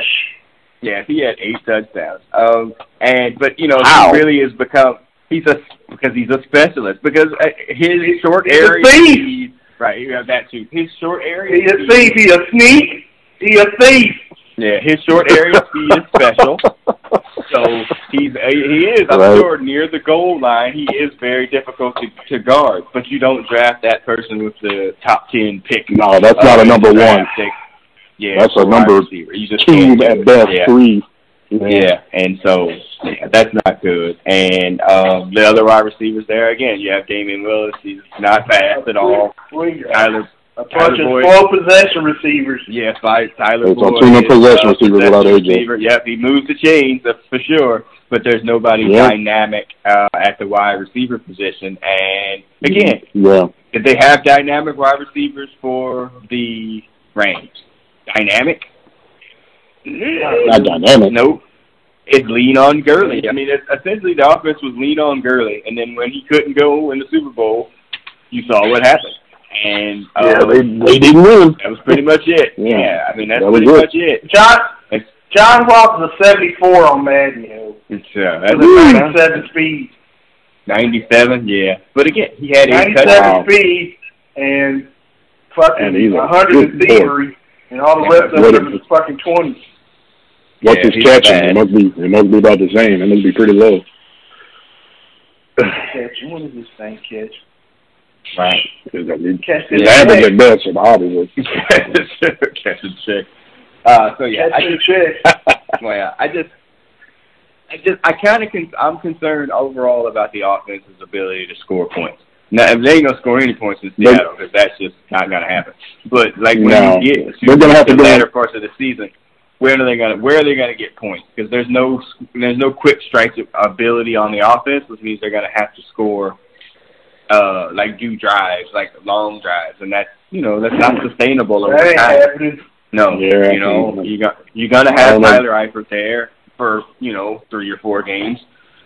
yeah, he had eight touchdowns. Um, and but you know he really has become. He's a because he's a specialist because uh, his short He's area. thief. Speed- Right, you have that too. His short area. He a speed- thief. He a sneak. He a thief. yeah, his short area speed is special. So he's uh, he is. I'm Right. sure near the goal line, he is very difficult to, to guard. But you don't draft that person with the top ten pick. No, that's not Uh, a number one. pick. Yeah, That's a number receiver. You just Two at best, Yeah. three. Yeah, and so yeah, that's not good. And um, the other wide receivers there again, you have Damion Willis. He's not fast at all. Tyler, a bunch of slow possession receivers. Yeah, five, Tyler It's a Boyd. team of is, possession uh, receivers without possession AJ. receiver. Yep, he moves the chains that's for sure. But there's nobody Yeah. dynamic uh, at the wide receiver position. And again, Yeah. did they have dynamic wide receivers for the Rams? Dynamic? Not dynamic. Nope. It's lean on Gurley. I mean, it's, essentially the offense was lean on Gurley, and then when he couldn't go in the Super Bowl, you saw what happened. And uh, Yeah, they they didn't win. that was pretty much it. Yeah. Yeah, I mean that's That was pretty it. much it. John John Ross is a 74 on Madden, you know. it's uh, that's With a 97 speed. 97. Yeah, but again, he had eight 97 touchdowns. speed and fucking And a 100 good theory, and all the Yeah, rest of what them is- is fucking 20. What's Yeah, his catching? bad. It must be it must be about the same. It must be pretty low. Catch. What is this thing catch? Right. His, his Catch this average at best in Hollywood. Catch and check. Uh, so yeah, Catch I just, check. well, yeah, I just, I just, I kind of, con- I'm concerned overall about the offense's ability to score points. Now, if they ain't gonna score any points in Seattle, because that's just not gonna happen. But like when No. you get to They're gonna have to the go- latter parts of the season, where are they gonna, where are they gonna get points? Because there's no, there's no quick strike ability on the offense, which means they're gonna have to score, uh, like do drives, like long drives, and that's, you know, that's not sustainable over That time. No, Yeah, you know, you got you're gonna have don't know. Tyler Eifert there for you know three or four games,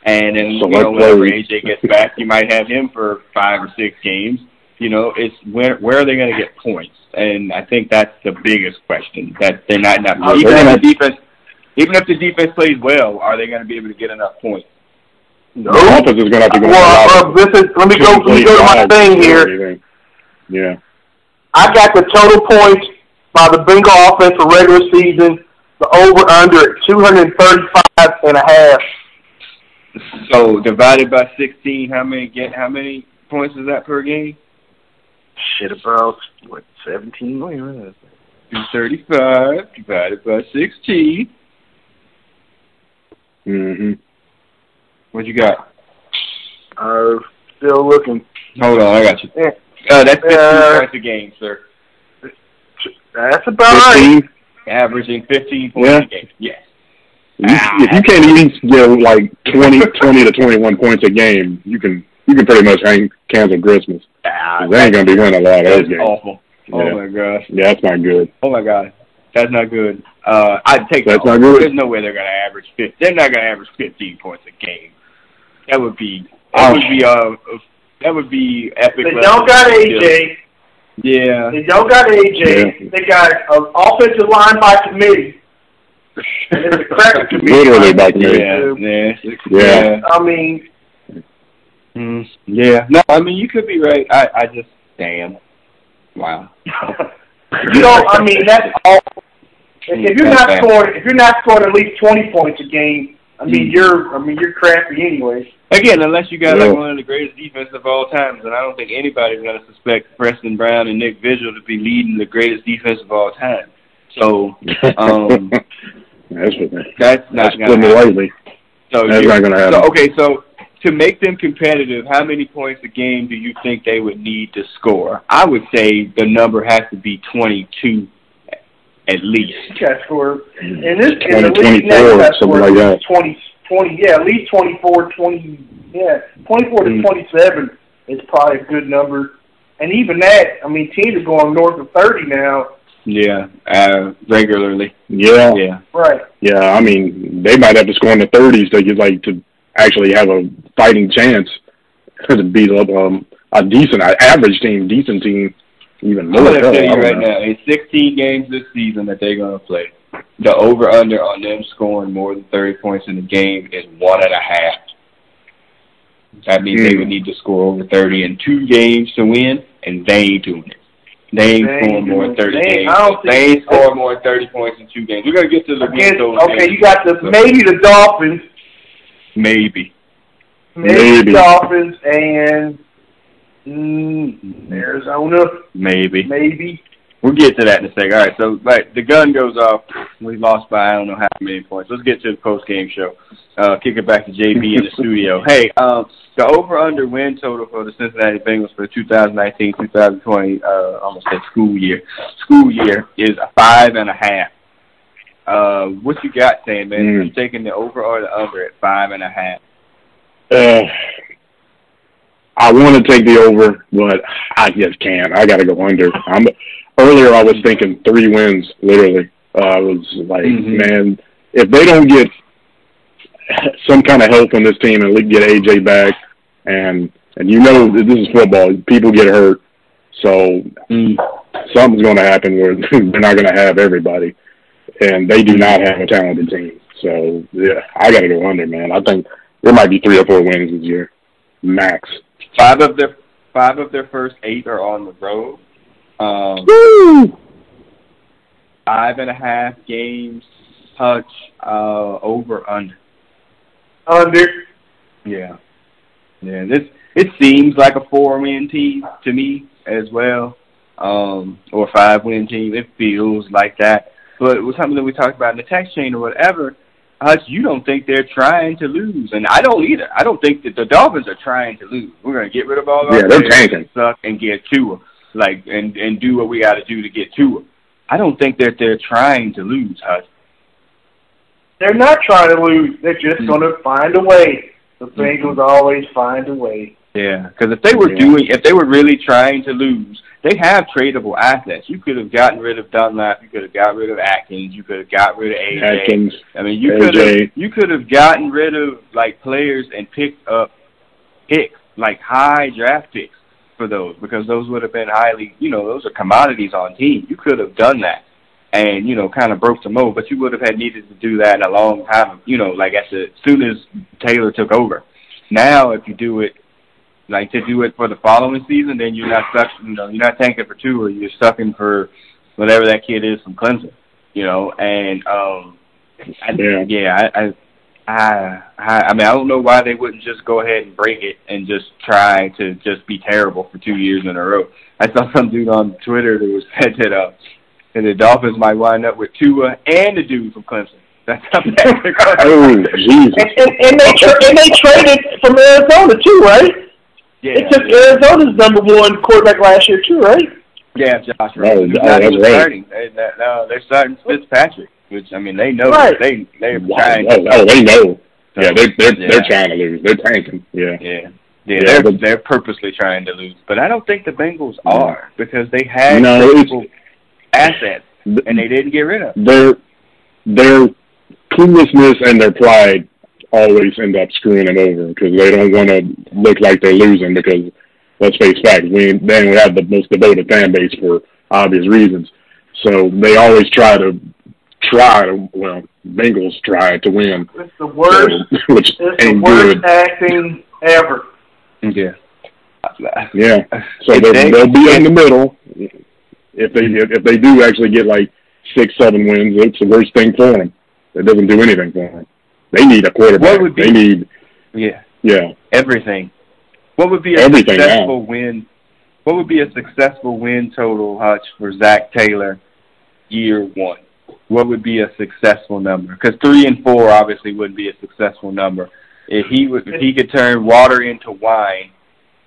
and then So you know whenever AJ gets back, you might have him for five or six games. You know, it's where where are they going to get points? And I think that's the biggest question that they're not enough. Oh, even they're if the defense, even if the defense plays well, are they going to be able to get enough points? The offense is gonna have to go. Well, uh, this is, let me go, let me go to my thing here. Yeah. I got the total points by the Bengal offense for regular season, the over under at 235 and a half. So divided by sixteen, how many get? How many points is that per game? Shit about, what, 17? Wait a minute. Two thirty-five divided by sixteen. Mhm. What you got? Uh, still looking. Hold on, I got you. Yeah, Uh, that's 15 Uh, points a game, sir. that's about right. Averaging 15 points Yeah. a game. Yes. You, if you can't at least get like 20, 20 to twenty one points a game, you can you can pretty much hang cancel Christmas. Ah, They ain't gonna be winning a lot of those that's games. awful. Oh Yeah. my gosh. Yeah, that's not good. Oh my god. That's not good. Uh, I'd take That's that. not good? There's no way they're gonna average 50. They're not gonna average 15 points a game. That would be. That Oh. would be. Uh, that would be epic. They level don't got. AJ. Yeah. They don't got AJ. They got an offensive line by committee. And it's a cracker committee. Literally by committee. Yeah. Yeah. Yeah. I mean, Mm, yeah. No, I mean you could be right. I I just damn. Wow. you know, I mean that's all. If you're not scoring, if you're not scoring at least 20 points a game, I mean Mm. you're, I mean you're crappy anyway. Again, unless you got like one of the greatest defenses of all times, and I don't think anybody's going to suspect Preston Brown and Nick Vigil to be leading the greatest defense of all time. So um, that's what they, that's not that's going putting to it happen. lightly. So That's not gonna happen. So okay, so to make them competitive, how many points a game do you think they would need to score? I would say the number has to be 22 at least. You got to score in this in 20, the league now. 24, You something like that. least 20, 20, yeah, at least 24, 20, yeah, 24 Mm. to 27 is probably a good number. And even that, I mean, teams are going north of 30 now. Yeah, uh, regularly. Yeah, Yeah. Right. yeah. I mean, they might have to score in the thirties to get like to actually have a fighting chance to beat up um, a decent, a average team, decent team, even I'm more. going to Hell, tell I you don't right know. now, in 16 games this season that they're going to play, the over-under on them scoring more than 30 points in the game is one and a half. That means they Hmm. would need to score over 30 in two games to win, and they ain't doing it. They ain't They scoring more than 30 They games. They ain't scoring more than 30 points in two games. We're going to get to the win Against, okay, games. you got the maybe the Dolphins, Maybe. maybe, Dolphins, and mm, Arizona, Maybe. maybe. We'll get to that in a second. All right, so right, the gun goes off. We lost by I don't know how many points. Let's get to the post game show. Uh, kick it back to JB in the studio. Hey, um, the over under win total for the Cincinnati Bengals for 2019-2020, uh, almost say school year, school year is a five and a half. Uh, what you got, Sam? Man, mm. you taking the over or the under at five and a half? Uh, I want to take the over, but I just can't. I got to go under. I'm earlier. I was thinking three wins. Literally, uh, I was like, mm-hmm. man, if they don't get some kind of help on this team and get AJ back, and and you know this is football. People get hurt, so mm. something's going to happen where they're not going to have everybody, and they do not have a talented team. So yeah, I got to go under, man. I think there might be three or four wins this year, max. Five of their five of their first eight are on the road. Um, Woo! Five and a half games, touch uh, over under. Under. Yeah. Yeah. This it seems like a four win team to me as well. Um, or five win team. It feels like that. But it was something that we talked about in the text chain or whatever. Hutch, you don't think they're trying to lose, and I don't either. I don't think that the Dolphins are trying to lose. We're gonna get rid of all our they're tanking. suck and get Tua, like and and do what we got to do to get Tua. I don't think that they're trying to lose, Hutch. They're not trying to lose. They're just mm-hmm. going to find a way. The Bengals mm-hmm. always find a way. Yeah, because if they were yeah. doing, if they were really trying to lose, they have tradable assets. You could have gotten rid of Dunlap. You could have got rid of Atkins. You could have got rid of AJ. Atkins. I mean, you could have you could have gotten rid of like players and picked up picks, like high draft picks for those, because those would have been highly, you know, those are commodities on team. You could have done that and you know kind of broke the mold. But you would have had needed to do that in a long time. You know, like as soon as Taylor took over. Now, if you do it like to do it for the following season, then you're not stuck. You know, you're not tanking for two, or you're sucking for whatever that kid is from Clemson. You know, and um, I, yeah, yeah, I. I I, I mean, I don't know why they wouldn't just go ahead and break it and just try to just be terrible for two years in a row. I saw some dude on Twitter that was said that uh, and the Dolphins might wind up with Tua and the dude from Clemson. That's how bad they're going. oh, Jesus! And, and, and they tra- and they traded from Arizona too, right? Yeah. It took Arizona's number one quarterback last year too, right? Yeah, Josh. Right. Oh, oh, that's right. Starting. They, that, no, they're starting Fitzpatrick, which I mean they know right. they they're wow. trying. Oh, oh, they know. Yeah, they they're yeah. they're trying to lose. They're tanking. Yeah. Yeah. Yeah, yeah, they're but, they're purposely trying to lose, but I don't think the Bengals are because they had no, assets and they didn't get rid of. Their their cluelessness and their pride always end up screwing them over because they don't want to look like they're losing. Because let's face facts, we then we have the most devoted fan base for obvious reasons. So they always try to try to well, Bengals try to win. It's the worst. So, which it's ain't the worst good. acting ever. Yeah. Yeah. So they'll, they'll be in the middle if they if they do actually get like six seven wins, it's the worst thing for them. It doesn't do anything for them. They need a quarterback. What would be, they need yeah yeah everything. What would be a everything successful now. win? What would be a successful win total, Hutch, for Zac Taylor year one? What would be a successful number? Because three and four obviously wouldn't be a successful number. If he would, if he could turn water into wine,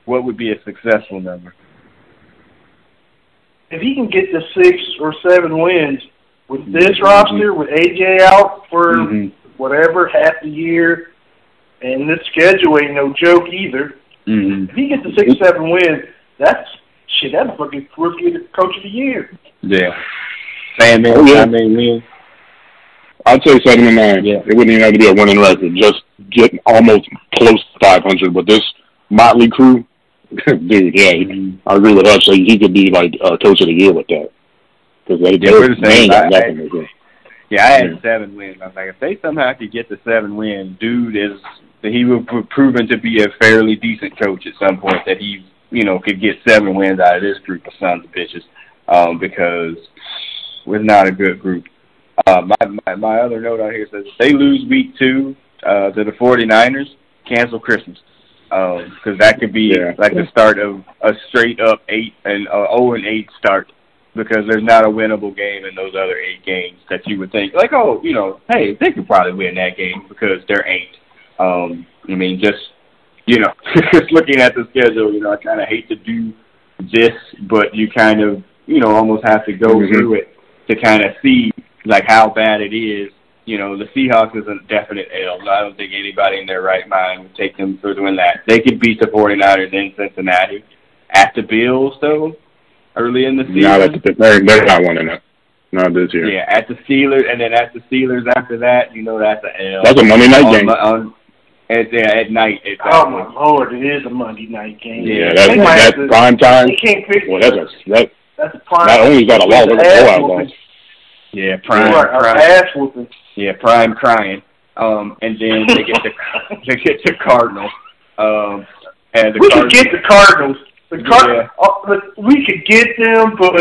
what would be a successful number? if he can get to six or seven wins with this mm-hmm. roster, with AJ out for mm-hmm. Whatever half the year, and this schedule ain't no joke either. Mm-hmm. If he gets to six seven win, that's shit. That's fucking rookie coach of the year. Yeah, man, oh, yeah. I mean, I'd say seven and nine. Yeah, it wouldn't even have to be a winning record. Just get almost close to five hundred with this motley crew. Dude, yeah, he, I agree with us. So he could be like uh, coach of the year with that because they, yeah, we're the same. got I, I, yeah, I had seven wins. I was like, if they somehow could get to seven wins, dude is he was proven to be a fairly decent coach at some point. That he, you know, could get seven wins out of this group of sons of bitches, um, because we're not a good group. Uh, my, my my other note out here says if they lose week two uh, to the 49ers, cancel Christmas because um, that could be yeah. like the start of a straight up eight and uh, zero and eight start because there's not a winnable game in those other eight games that you would think like, oh, you know, hey, they could probably win that game because there ain't. Um, I mean, just you know, just looking at the schedule, you know, I kind of hate to do this, but you kind of, you know, almost have to go mm-hmm. through it to kind of see like how bad it is. You know, the Seahawks is a definite L. I don't think anybody in their right mind would take them for doing that. They could beat the 49ers in Cincinnati. At the Bills, though, early in the season. Not at the, they're, they're not winning it. Not this year. Yeah, at the Steelers, and then at the Steelers after that, you know that's an L. That's a Monday night on, game. On, at, yeah, at night. Exactly. Oh my lord, it is a Monday night game. Yeah, that's, that's to, prime time. They can't fix well, that's a, that, that's a prime. Not only is that a law, that's a blowout loss. Yeah, prime. prime. Ass whooping. Yeah, prime crying. Um, and then they get the they get the Cardinals. Um, and the we Cardinals, could get the Cardinals. The Card- yeah. uh, we could get them, but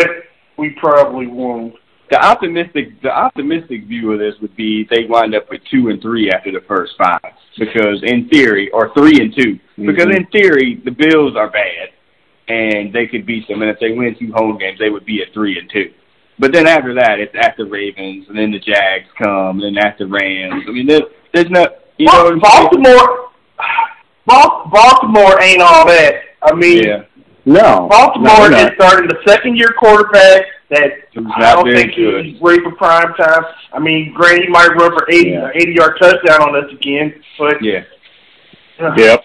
we probably won't the optimistic the optimistic view of this would be they wind up with two and three after the first five because in theory or three and 2 mm-hmm. because in theory the Bills are bad and they could beat them and if they win two home games they would be at three and two. But then after that it's at the Ravens and then the Jags come and then at the Rams. I mean there's there's no you know Baltimore Baltimore ain't all that. I mean yeah. No. Baltimore no, is starting the second year quarterback that I don't think good. he's ready for prime time. I mean, granted, he might run for 80, yeah. 80 yard touchdown on us again, but yeah, uh, yep.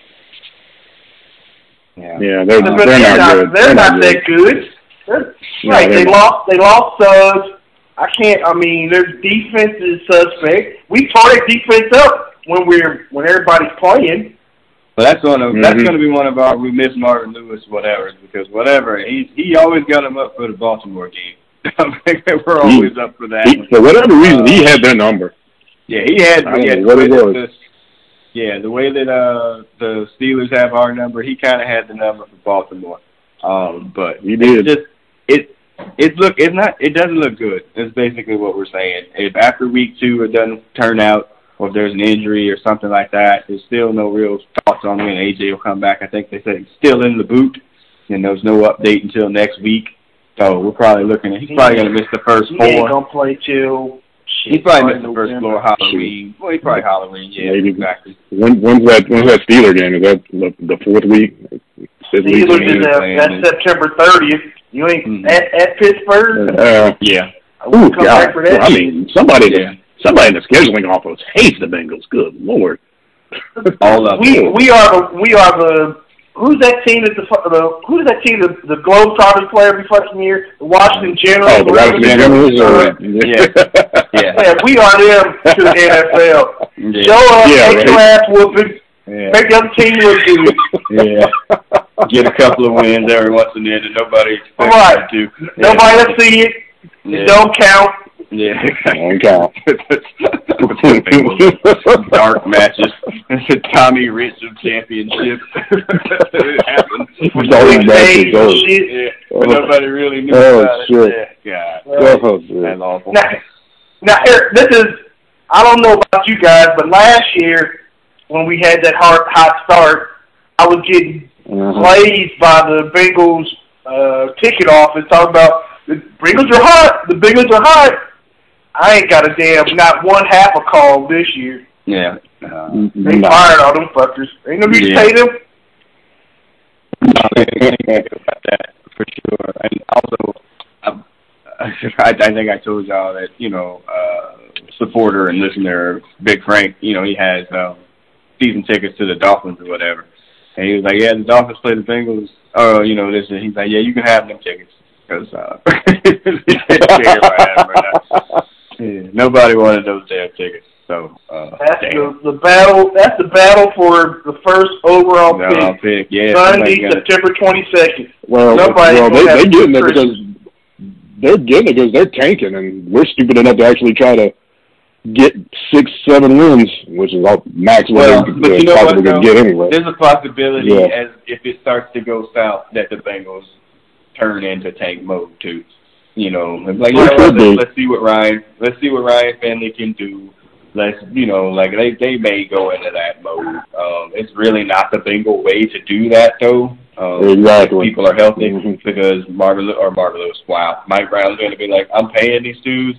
Yeah, yeah, they're, they're, they're, not, not good. They're, they're not, not that good. They're, no, right, they not. lost. They lost Suggs. I can't. I mean, their defense is suspect. We tore their defense up when we're when everybody's playing. But that's one of mm-hmm. that's going to be one of our we miss Marvin Lewis whatever because whatever he he always got him up for the Baltimore game. We're always he, up for that. He, for whatever reason, uh, he had their number. Yeah, he had. I yeah, what it was. The, yeah, the way that uh the Steelers have our number, he kind of had the number for Baltimore. Um, but he did. It's just it it look it's not it doesn't look good. That's basically what we're saying. If after week two it doesn't turn out or if there's an injury or something like that, there's still no real thoughts on when AJ will come back. I think they said he's still in the boot, and there's no update until next week. So we're probably looking at he's probably going to miss the first four. He ain't going to play till. He's probably missed the first floor of Halloween. Well, he's probably Halloween. Yeah, Maybe. exactly. When, when's that? When's that Steeler game? Is that the fourth week? Steelers is uh, that's September thirtieth. You ain't mm-hmm. at at Pittsburgh. Uh, yeah. Oh God! Well, I mean, somebody. Yeah. Somebody in the scheduling office hates the Bengals. Good lord. All of we we are the we are the who's that team that the the who's that team the the Globetrotters play every fucking year? The Washington Generals. Oh, the Washington Generals. Uh, yeah. yeah. yeah, we are them to the NFL. Yeah. Show up, yeah, take right. your ass whooping, yeah. make the other team look good. yeah. Get a couple of wins every once and then, and nobody expects right. to. Nobody will see it. Yeah. It don't count. Yeah, Long count. dark matches. It's a Tommy Rich of championship. it happened. It's always matches. Oh. Yeah, but nobody really knew oh, about shit. it. Yeah, God. Oh, shit. That's awful. Now, now Eric, this is I don't know about you guys, but last year when we had that hard hot start, I was getting uh-huh. blazed by the Bengals uh, ticket office talking about the Bengals are hot. The Bengals are hot. I ain't got a damn not one half a call this year. Yeah. Uh, they no. fired all them fuckers. Ain't no need Yeah. pay them. No, they ain't gonna do about that for sure. And also, um, I, I think I told y'all that you know, uh, supporter and listener, Big Frank. You know, he has um, season tickets to the Dolphins or whatever. And he was like, "Yeah, the Dolphins play the Bengals." Oh, you know this. And he's like, "Yeah, you can have them tickets." Because uh, yeah, nobody wanted those damn tickets. So uh, That's damn. the the battle. That's the battle for the first overall No, pick. Pick. Yeah, Sunday, September twenty second. Well, Nobody's well, they have they getting it because they're getting it because they're tanking, and we're stupid enough to actually try to get six, seven wins, which is all max Well, what but they you know possibly what, though? get anyway. There's a possibility Yeah. as if it starts to go south that the Bengals turn into tank mode too. You know, like you know, let's, let's see what Ryan let's see what Ryan Finley can do. Let's you know, like they they may go into that mode. Um, it's really not the Bengal way to do that though. Um, exactly. People are healthy mm-hmm. because Marvin or Marvin Lewis. Wow, Mike Brown's going to be like, I'm paying these dudes,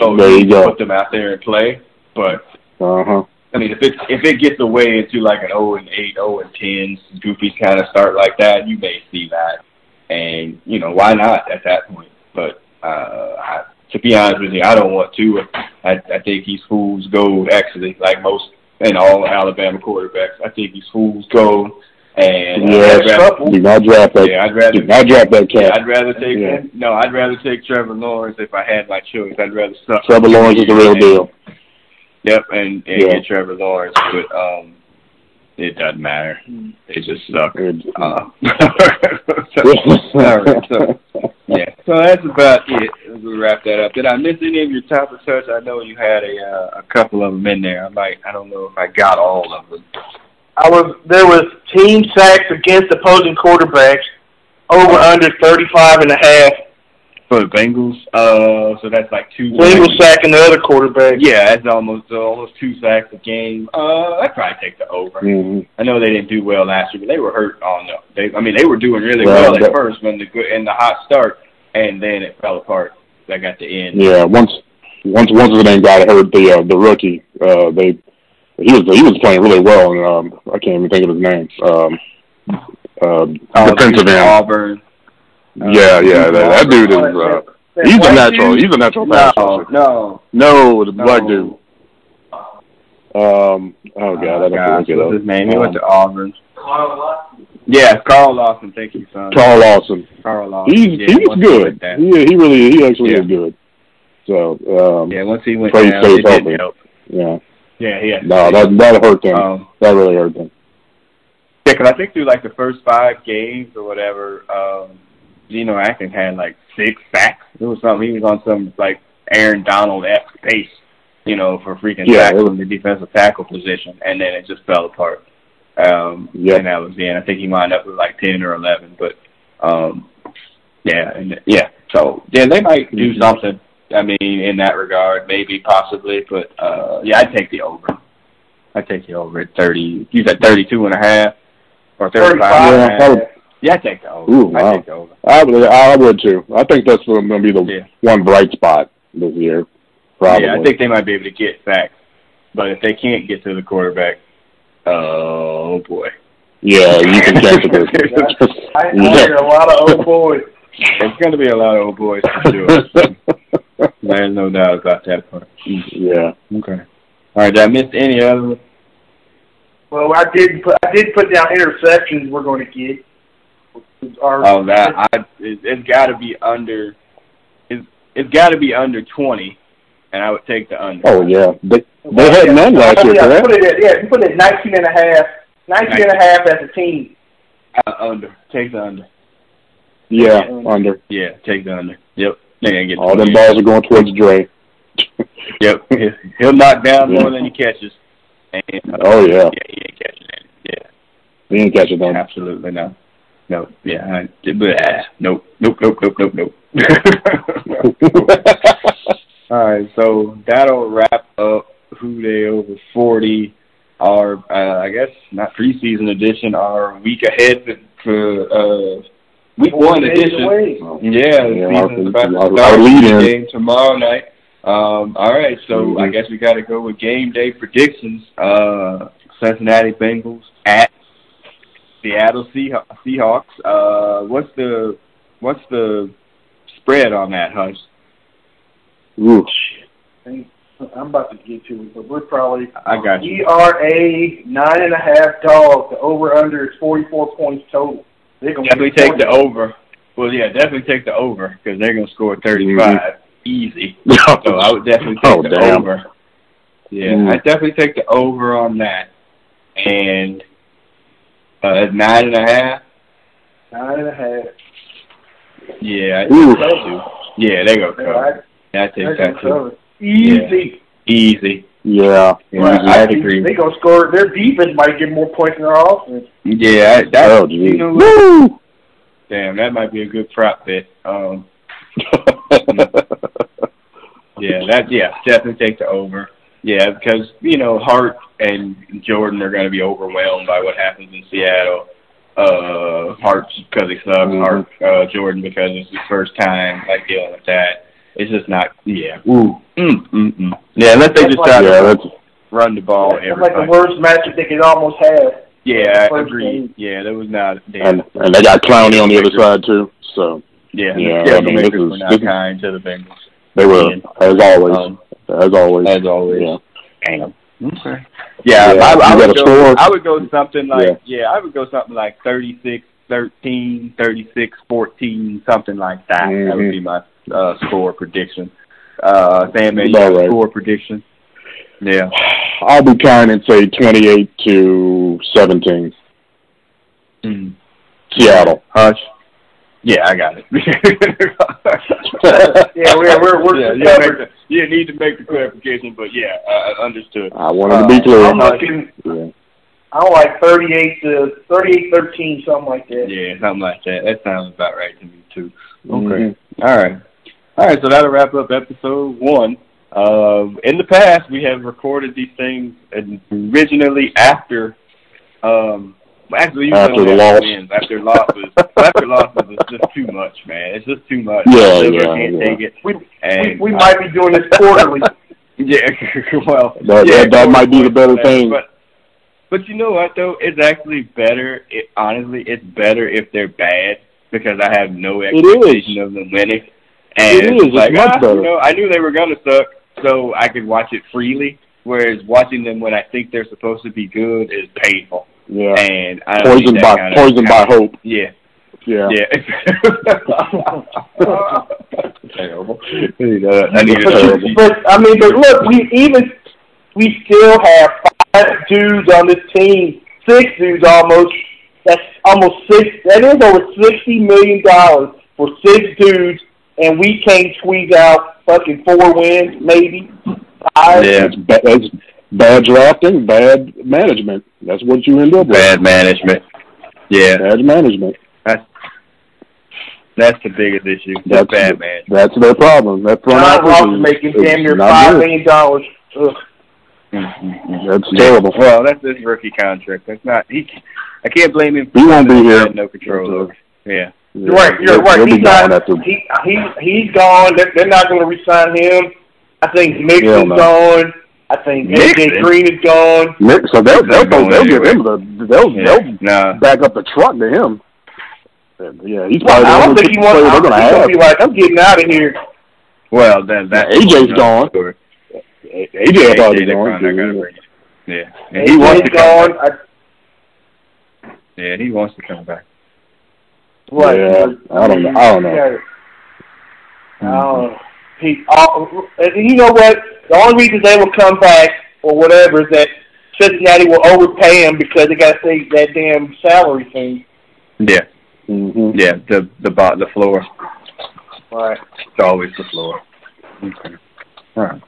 so there you go. put them out there and play. But uh huh. I mean, if it if it gets away into like an 0 and 8, 0 and 10, goofy kind of start like that, you may see that, and you know why not at that point. But uh, I, to be honest with you, I don't want to. I I think he's fool's gold. Actually, like most and all Alabama quarterbacks, I think he's fool's gold. And yeah, I'd rather, do not draft that. Yeah, I'd rather do not draft that cat. Yeah, I'd rather take Yeah. no. I'd rather take Trevor Lawrence if I had my choice. I'd rather suck. Trevor Lawrence is the real deal. Yep, and, and Yeah. get Trevor Lawrence, but um, it doesn't matter. They just suck. Good. Uh, so, all right, so yeah, so that's about it. We wrap that up. Did I miss any of your top research? I know you had a uh, a couple of them in there. I might. I don't know if I got all of them. I was there was team sacks against opposing quarterbacks over under thirty five and a half. For the Bengals, uh, so that's like two. Bengals sacking the other quarterback. Yeah, that's almost uh, almost two sacks a game. Uh, I'd probably take the over. Mhm. I know they didn't do well last year, but they were hurt on the. They, I mean, they were doing really Well, well at that- first when the good in the hot start, and then it fell apart. Like at the end. Yeah, once once once the name got hurt, the uh, the rookie, uh, they he was he was playing really well, and um, I can't even think of his name. Um, uh, Uh, defensive end. Auburn. Uh, Yeah, yeah, that, that dude is. Uh, he's a natural. He's a natural pass No, rusher. no, No, the no. black dude. Um. Oh god, I Oh, don't gosh, look it what's up. his name? He went Um, to Auburn. Yeah, Carl Lawson. Thank you, son. Carl Lawson. Carl Lawson. He's yeah, he was good. went down- He he really he actually Yeah. is good. So um, Yeah, once he went Pray he down, it didn't help. yeah. Yeah, yeah. No, that that hurt them. Um, that really hurt them. Yeah, 'cause I think through like the first five games or whatever, um, Geno Atkins had like six sacks. It was something. He was on some like Aaron Donald esque pace, you know, for freaking Yeah, it was- the defensive tackle position, and then it just fell apart. Um, Yeah. and that was the end. I think he wound up with like ten or eleven, but um, yeah, and yeah. So yeah, they might do Mhm. something. I mean, in that regard, maybe possibly, but uh, yeah, I'd take the over. I'd take the over at thirty. You said thirty-two and a half or thirty-five. and a half. I would- Yeah, I take the over. Ooh, I wow. take the over. I would, I would too. I think that's going to be the Yeah. one bright spot this year. Probably. Yeah, I think they might be able to get sacks, but if they can't get to the quarterback, oh boy, Yeah, you can catch it. I, I hear a lot of old boys. it's going to be a lot of old boys for sure. There's no doubt about that part. yeah. Okay. All right, did I miss any other? Well, I did put I did put down interceptions we're going to get. Our, Oh, that I it, it's got to be under. It's it's got to be under twenty, and I would take the under. Oh yeah. They they had yeah, none last I year, put it- correct? Put it at, yeah, you put it at 19 and a half. 19 and a half as a team. Uh, under. Take the under. Yeah, under. Yeah, take the under. Yep. They're get All 20. them balls are going towards Dre. Yep. He'll- He'll knock down Yeah. more than he catches. And, uh, Oh, yeah. Yeah, he ain't catching it. Yeah. He ain't catching them. Absolutely no. No. Yeah. I, blah. Nope. Nope. Nope. Nope. Nope. Nope. All right. So that'll wrap up Who Dey Over Forty. Our, uh, I guess, not preseason edition. Our week ahead for uh, week one Days edition. away. Yeah, the Yeah, season's about our- our start. lead-in. Game tomorrow night. Um, all right, so Mhm. I guess we got to go with game day predictions. Uh, Cincinnati Bengals at Seattle Seah- Seahawks. Uh, what's the what's the spread on that, Hutch? Ooh. I'm about to get to it, but we're probably I got you. ERA nine and a half dog. The over under is 44 points total. They're gonna Definitely take the over. Well, yeah, definitely take the over because they're gonna score 35 easy. So I would definitely take Oh, the damn. over. Yeah, Mm. I'd definitely take the over on that. And uh, at nine and a half, Nine and a half. yeah, I Ooh. think so too. Yeah, they go Yeah, cover. I take They're that gonna too. cover. Easy. Easy. Yeah. Yeah, Right. I'd agree. They gonna score. Their defense might get more points than their offense. Yeah, I- that, Oh, you know what? Woo! Damn, that might be a good prop bet. Um, yeah, that yeah, definitely take the over. Yeah, because you know Hart and Jordan are going to be overwhelmed by what happens in Seattle. Uh, Hart because he sucks, Mhm. Hart uh, Jordan because it's his first time like dealing with that. It's just not. Yeah. Ooh. Mm, mm, mm. Yeah. Unless they That's just like- try Yeah, to that's run the ball It's every like the fight. worst matchup they could almost have. Yeah, I agree. game. Yeah, that was not. Damn. and and they got Clowney on the other side too. So Yeah, Yeah, yeah. I mean, this is- were not this is- kind to the Bengals. they were as always, Um, as always. as always. Yeah. Damn. Okay. Yeah, Yeah, I, I would go. score? I would go something like yeah. I would go something like 36, 13, 36, 14, something like that. That would be my uh, score prediction. Uh, Sandman, you About right. score prediction? Yeah. I'll be kind and say twenty-eight to seventeen. Mm. Seattle. Hutch. Yeah, I got it. Yeah, we're we're we're yeah, you, make the, you need to make the clarification, but yeah, uh, understood. I wanted to be Uh, clear. I'm looking. Yeah. I don't like 38 to 38, 13, something like that. Yeah, something like that. That sounds about right to me too. Mhm. All right. All right, so that'll wrap up episode one. Um, in the past, we have recorded these things originally after, um, well, actually, usually After the loss. wins. After losses, after losses is just too much, man. It's just too much. Yeah, Liver yeah, can't yeah. take it. We, we And we might be doing this quarterly. yeah, well, That- yeah, that- that might be the better thing. But, but you know what though? It's actually better. It, honestly, it's better if they're bad because I have no expectation of them winning. And It is. It's like, much ah, better. You know, I knew they were gonna suck, so I could watch it freely. Whereas watching them when I think they're supposed to be good is painful. Yeah. And I Poisoned by kind of- poisoned by hope. Yeah, Yeah. yeah. Terrible. I need Terrible. a But I mean, but look, we even we still have five dudes on this team, six dudes almost. That's almost six. That is over sixty million dollars for six dudes, and we can't squeeze out fucking four wins, maybe five. Yeah. That's bad drafting, bad management. That's what you end up with. bad management. Yeah, Bad management. that's that's the biggest issue. That's That's bad management. That's their problem. That front John office Ross is, making damn near not five good. million dollars. Ugh. Mm-hmm. That's terrible. Well, that's his rookie contract. That's not he. I can't blame him. He won't be here. no control over. Yeah. You're right. You're He'll- right. He'll be He's not. gone after. He he he's gone. They're, they're not going to resign him. I think Hell Mixon's no. gone. I think AJ Green is gone. Nick, so they'll they'll, Going they'll give him the they'll Yeah. they'll Nah. back up the truck to him. Yeah, he's Well, probably I don't think he wants. They're gonna, have. be like, I'm getting out of here. Well, then that AJ's gone. Story. AJ AJ, probably they're gone. probably not gonna too. bring him. Yeah, and he AJ's wants to come gone. back. I, Yeah, he wants to come back. what? Yeah, I don't know. I don't know. Oh, he. Uh, you know what? The only reason they will come back or whatever is that Cincinnati will overpay him because they got to pay that damn salary thing. Yeah, Mhm. yeah. The the bot the floor. Right. It's always the floor. Okay. All right.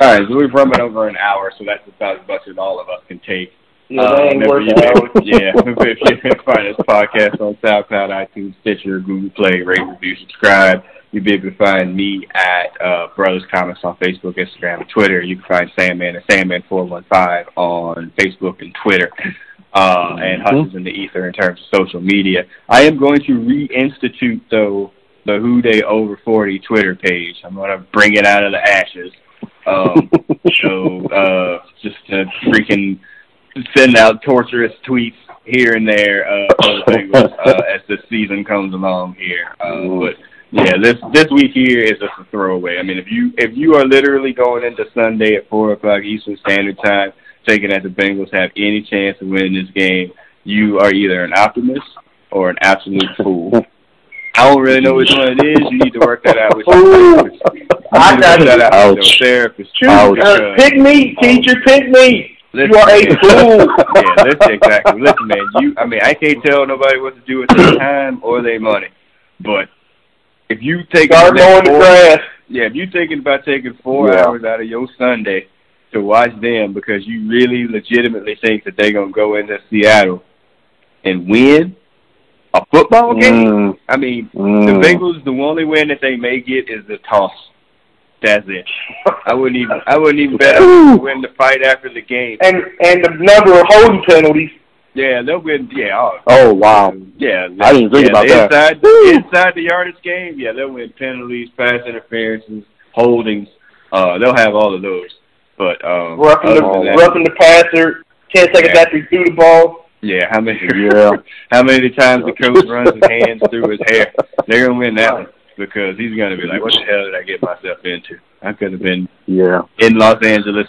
All right. So we've run over an hour, so that's about as much as all of us can take. Yeah, that ain't worth you it. yeah, if you can find this podcast on SoundCloud, iTunes, Stitcher, Google Play, rate, review, subscribe. You'll be able to find me at uh, Brothers Comics on Facebook, Instagram, and Twitter. You can find Sandman at Sandman415 on Facebook and Twitter. Uh, and Hutch is in the ether in terms of social media. I am going to reinstitute, though, the Who Dey Over 40 Twitter page. I'm going to bring it out of the ashes. Um, so uh, just to freaking send out torturous tweets here and there uh, Bengals uh, as the season comes along here. Uh, but yeah, this this week here is just a throwaway. I mean, if you if you are literally going into Sunday at four o'clock Eastern Standard Time, thinking that the Bengals have any chance of winning this game, you are either an optimist or an absolute fool. I don't really know which one it is. You need to work that out with your therapist. I got that out with your therapist. Choose, uh, pick me, teacher, pick me. Listen, You are a fool. yeah, listen, exactly. Listen, man, you. I mean, I can't tell nobody what to do with their time or their money, but if you take Start mowing the grass. yeah, if you're thinking about taking four Yeah. hours out of your Sunday to watch them because you really legitimately think that they're gonna go into Seattle and win a football game, Mm, I mean, mm. the Bengals, the only win that they may get is the toss. That's it. I wouldn't even. I wouldn't even bet on win the fight after the game. And and the number of holding penalties. Yeah, they'll win. Yeah. Oh, Oh wow. yeah. I didn't think yeah, about that. inside, Woo. Inside the yardage game, yeah, they'll win penalties, pass interferences, holdings. Uh, they'll have all of those. But um, Roughing the, other than that, roughing the passer, 10 seconds Yeah. after he threw the ball. yeah, how many? Yeah. how many times the coach runs his hands through his hair? They're gonna win that one because he's gonna be like, "What the hell did I get myself into? I could have been Yeah. in Los Angeles,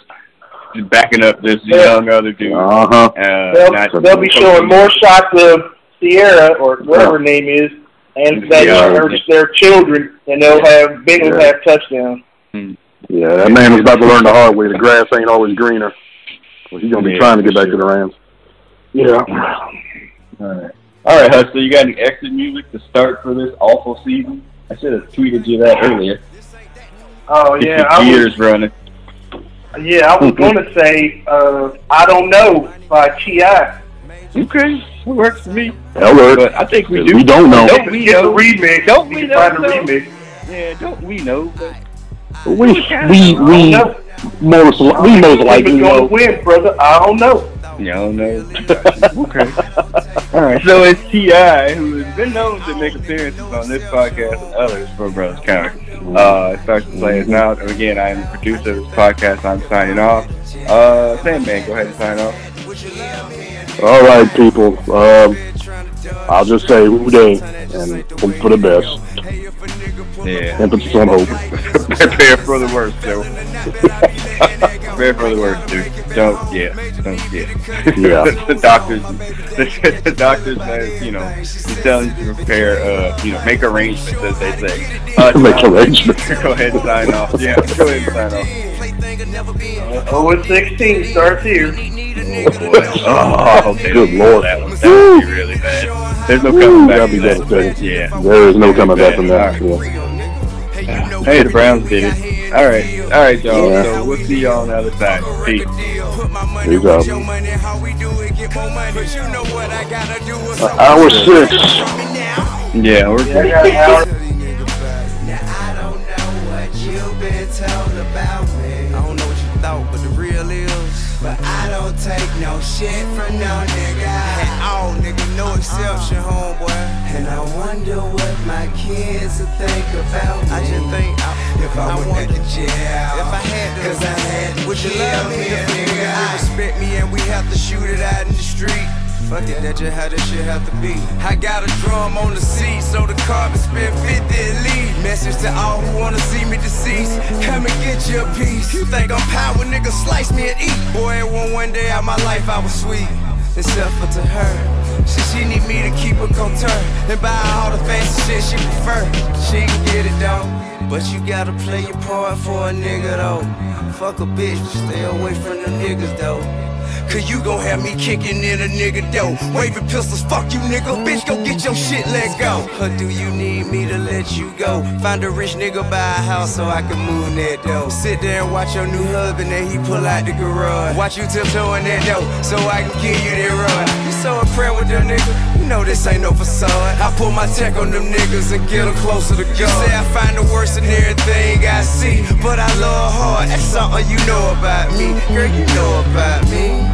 backing up this Yeah. young other dude." Uh huh. Uh, They'll, they'll be showing more shots of Sierra or whatever her name is, and that Yeah. are their children, and they'll have Bengals Yeah. have touchdowns. Yeah, that man is about to learn the hard way. The grass ain't always greener. Well, he's gonna be Yeah, trying to get for back to the Rams. Yeah. All right. All right, Hustler, you got any exit music to start for this awful season? I should have tweeted you that earlier. Oh Get yeah, your I was, gears running. Yeah, I was going to say uh, I don't know by Ti. Okay, it works for me. Hell, work. But I think we do. We don't know. Don't we Get the know? remix. Don't You we know, Find the though? remix. Yeah, don't we know? But We we I we don't know. most we most likely Who's going know. to win, brother? I don't know. No, no. okay. All right. So it's Ti who has been known to make appearances on this podcast and others for Brothers Counter. Uh, it starts to play us out. And again, I am the producer of this podcast. I'm signing off. Uh, Sandman, go ahead and sign off. All right, people. Um, I'll just say who dey and hope for the best. Yeah. Emphasis on hope. Prepare for the worst, Joe. Prepare for the worst, dude. Don't, yeah, don't, yeah. Yeah. the doctors, the, the doctors, uh, you know, he's telling you to prepare, uh, you know, make arrangements, as they say. Uh, Make arrangements. Go ahead and sign off. Yeah, go ahead and sign off. Oh, it's 16 starts here. Oh, okay. Good Lord. That one, that would be really bad. There's no coming back That'd be from that. devastating. Yeah. There is no coming back from that. All Yeah. Hey, the Browns did it. All right, all right, y'all. Yeah. So we'll see y'all on the other side. Peace. Peace out. Hour six. Yeah, we're Yeah, I But I don't take no shit from no nigga. At all, nigga, no exception, homeboy. And I wonder what my kids will think about me. I just think I, if I, went to jail. If I had to, cause I had to would you love me, nigga? I respect me and we have to shoot it out in the street. Fuck it, that's just how this shit have to be. I got a drum on the seat, so the car can spend 50 at least. Message to all who wanna see me deceased. Come and get your piece. You think I'm power, nigga, slice me and eat. Boy, one one day out my life I was sweet. Except for to her. She, she need me to keep her contort and buy all the fancy shit she prefer. She can get it though. But you gotta play your part for a nigga though. Fuck a bitch, but stay away from the niggas though. Cause you gon' have me kicking in a nigga door. Waving pistols, fuck you nigga. Bitch, go get your shit let go. Or do you need me to let you go? Find a rich nigga, buy a house so I can move that dough. Sit there and watch your new husband and he pull out the garage. Watch you tiptoeing that dough so I can give you that run. You so impressed with them nigga? You know this ain't no facade. I pull my tech on them niggas and get them closer to God. You say I find the worst in everything I see, but I love hard. That's something you know about me. Girl, you know about me.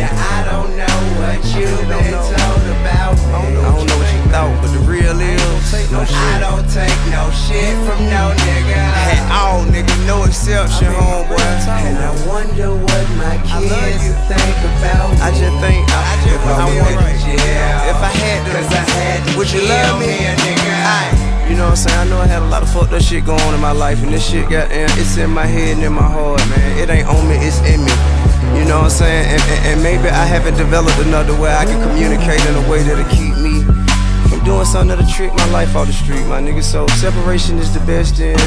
Aye. Aye. Now I don't know what you've been told about me. I don't know what you thought, but the real is no. I don't take no shit from no nigga. At all, nigga, no exception, homeboy. And I wonder what my kids think about me. I just think uh, I, if I jail, if I had to, cause I had to, would you love me, a nigga? Aye. You know what I'm saying? I know I had a lot of fucked up shit going on in my life, and this shit got in it's in my head and in my heart, man. It ain't on me, it's in me. You know what I'm saying? And, and, and maybe I haven't developed another way I can communicate in a way that'll keep doing something that'll trick my life off the street, my nigga. So separation is the best, and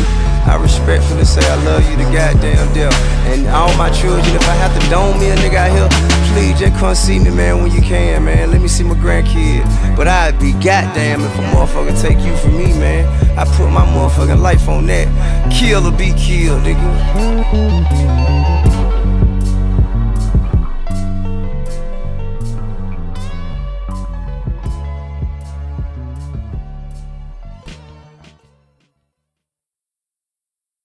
I respectfully say I love you to goddamn death. And all my children, if I have to dome me a nigga out here, please just come see me, man, when you can, man. Let me see my grandkid. But I'd be goddamn if a motherfucker take you from me, man. I put my motherfucking life on that. Kill or be killed, nigga.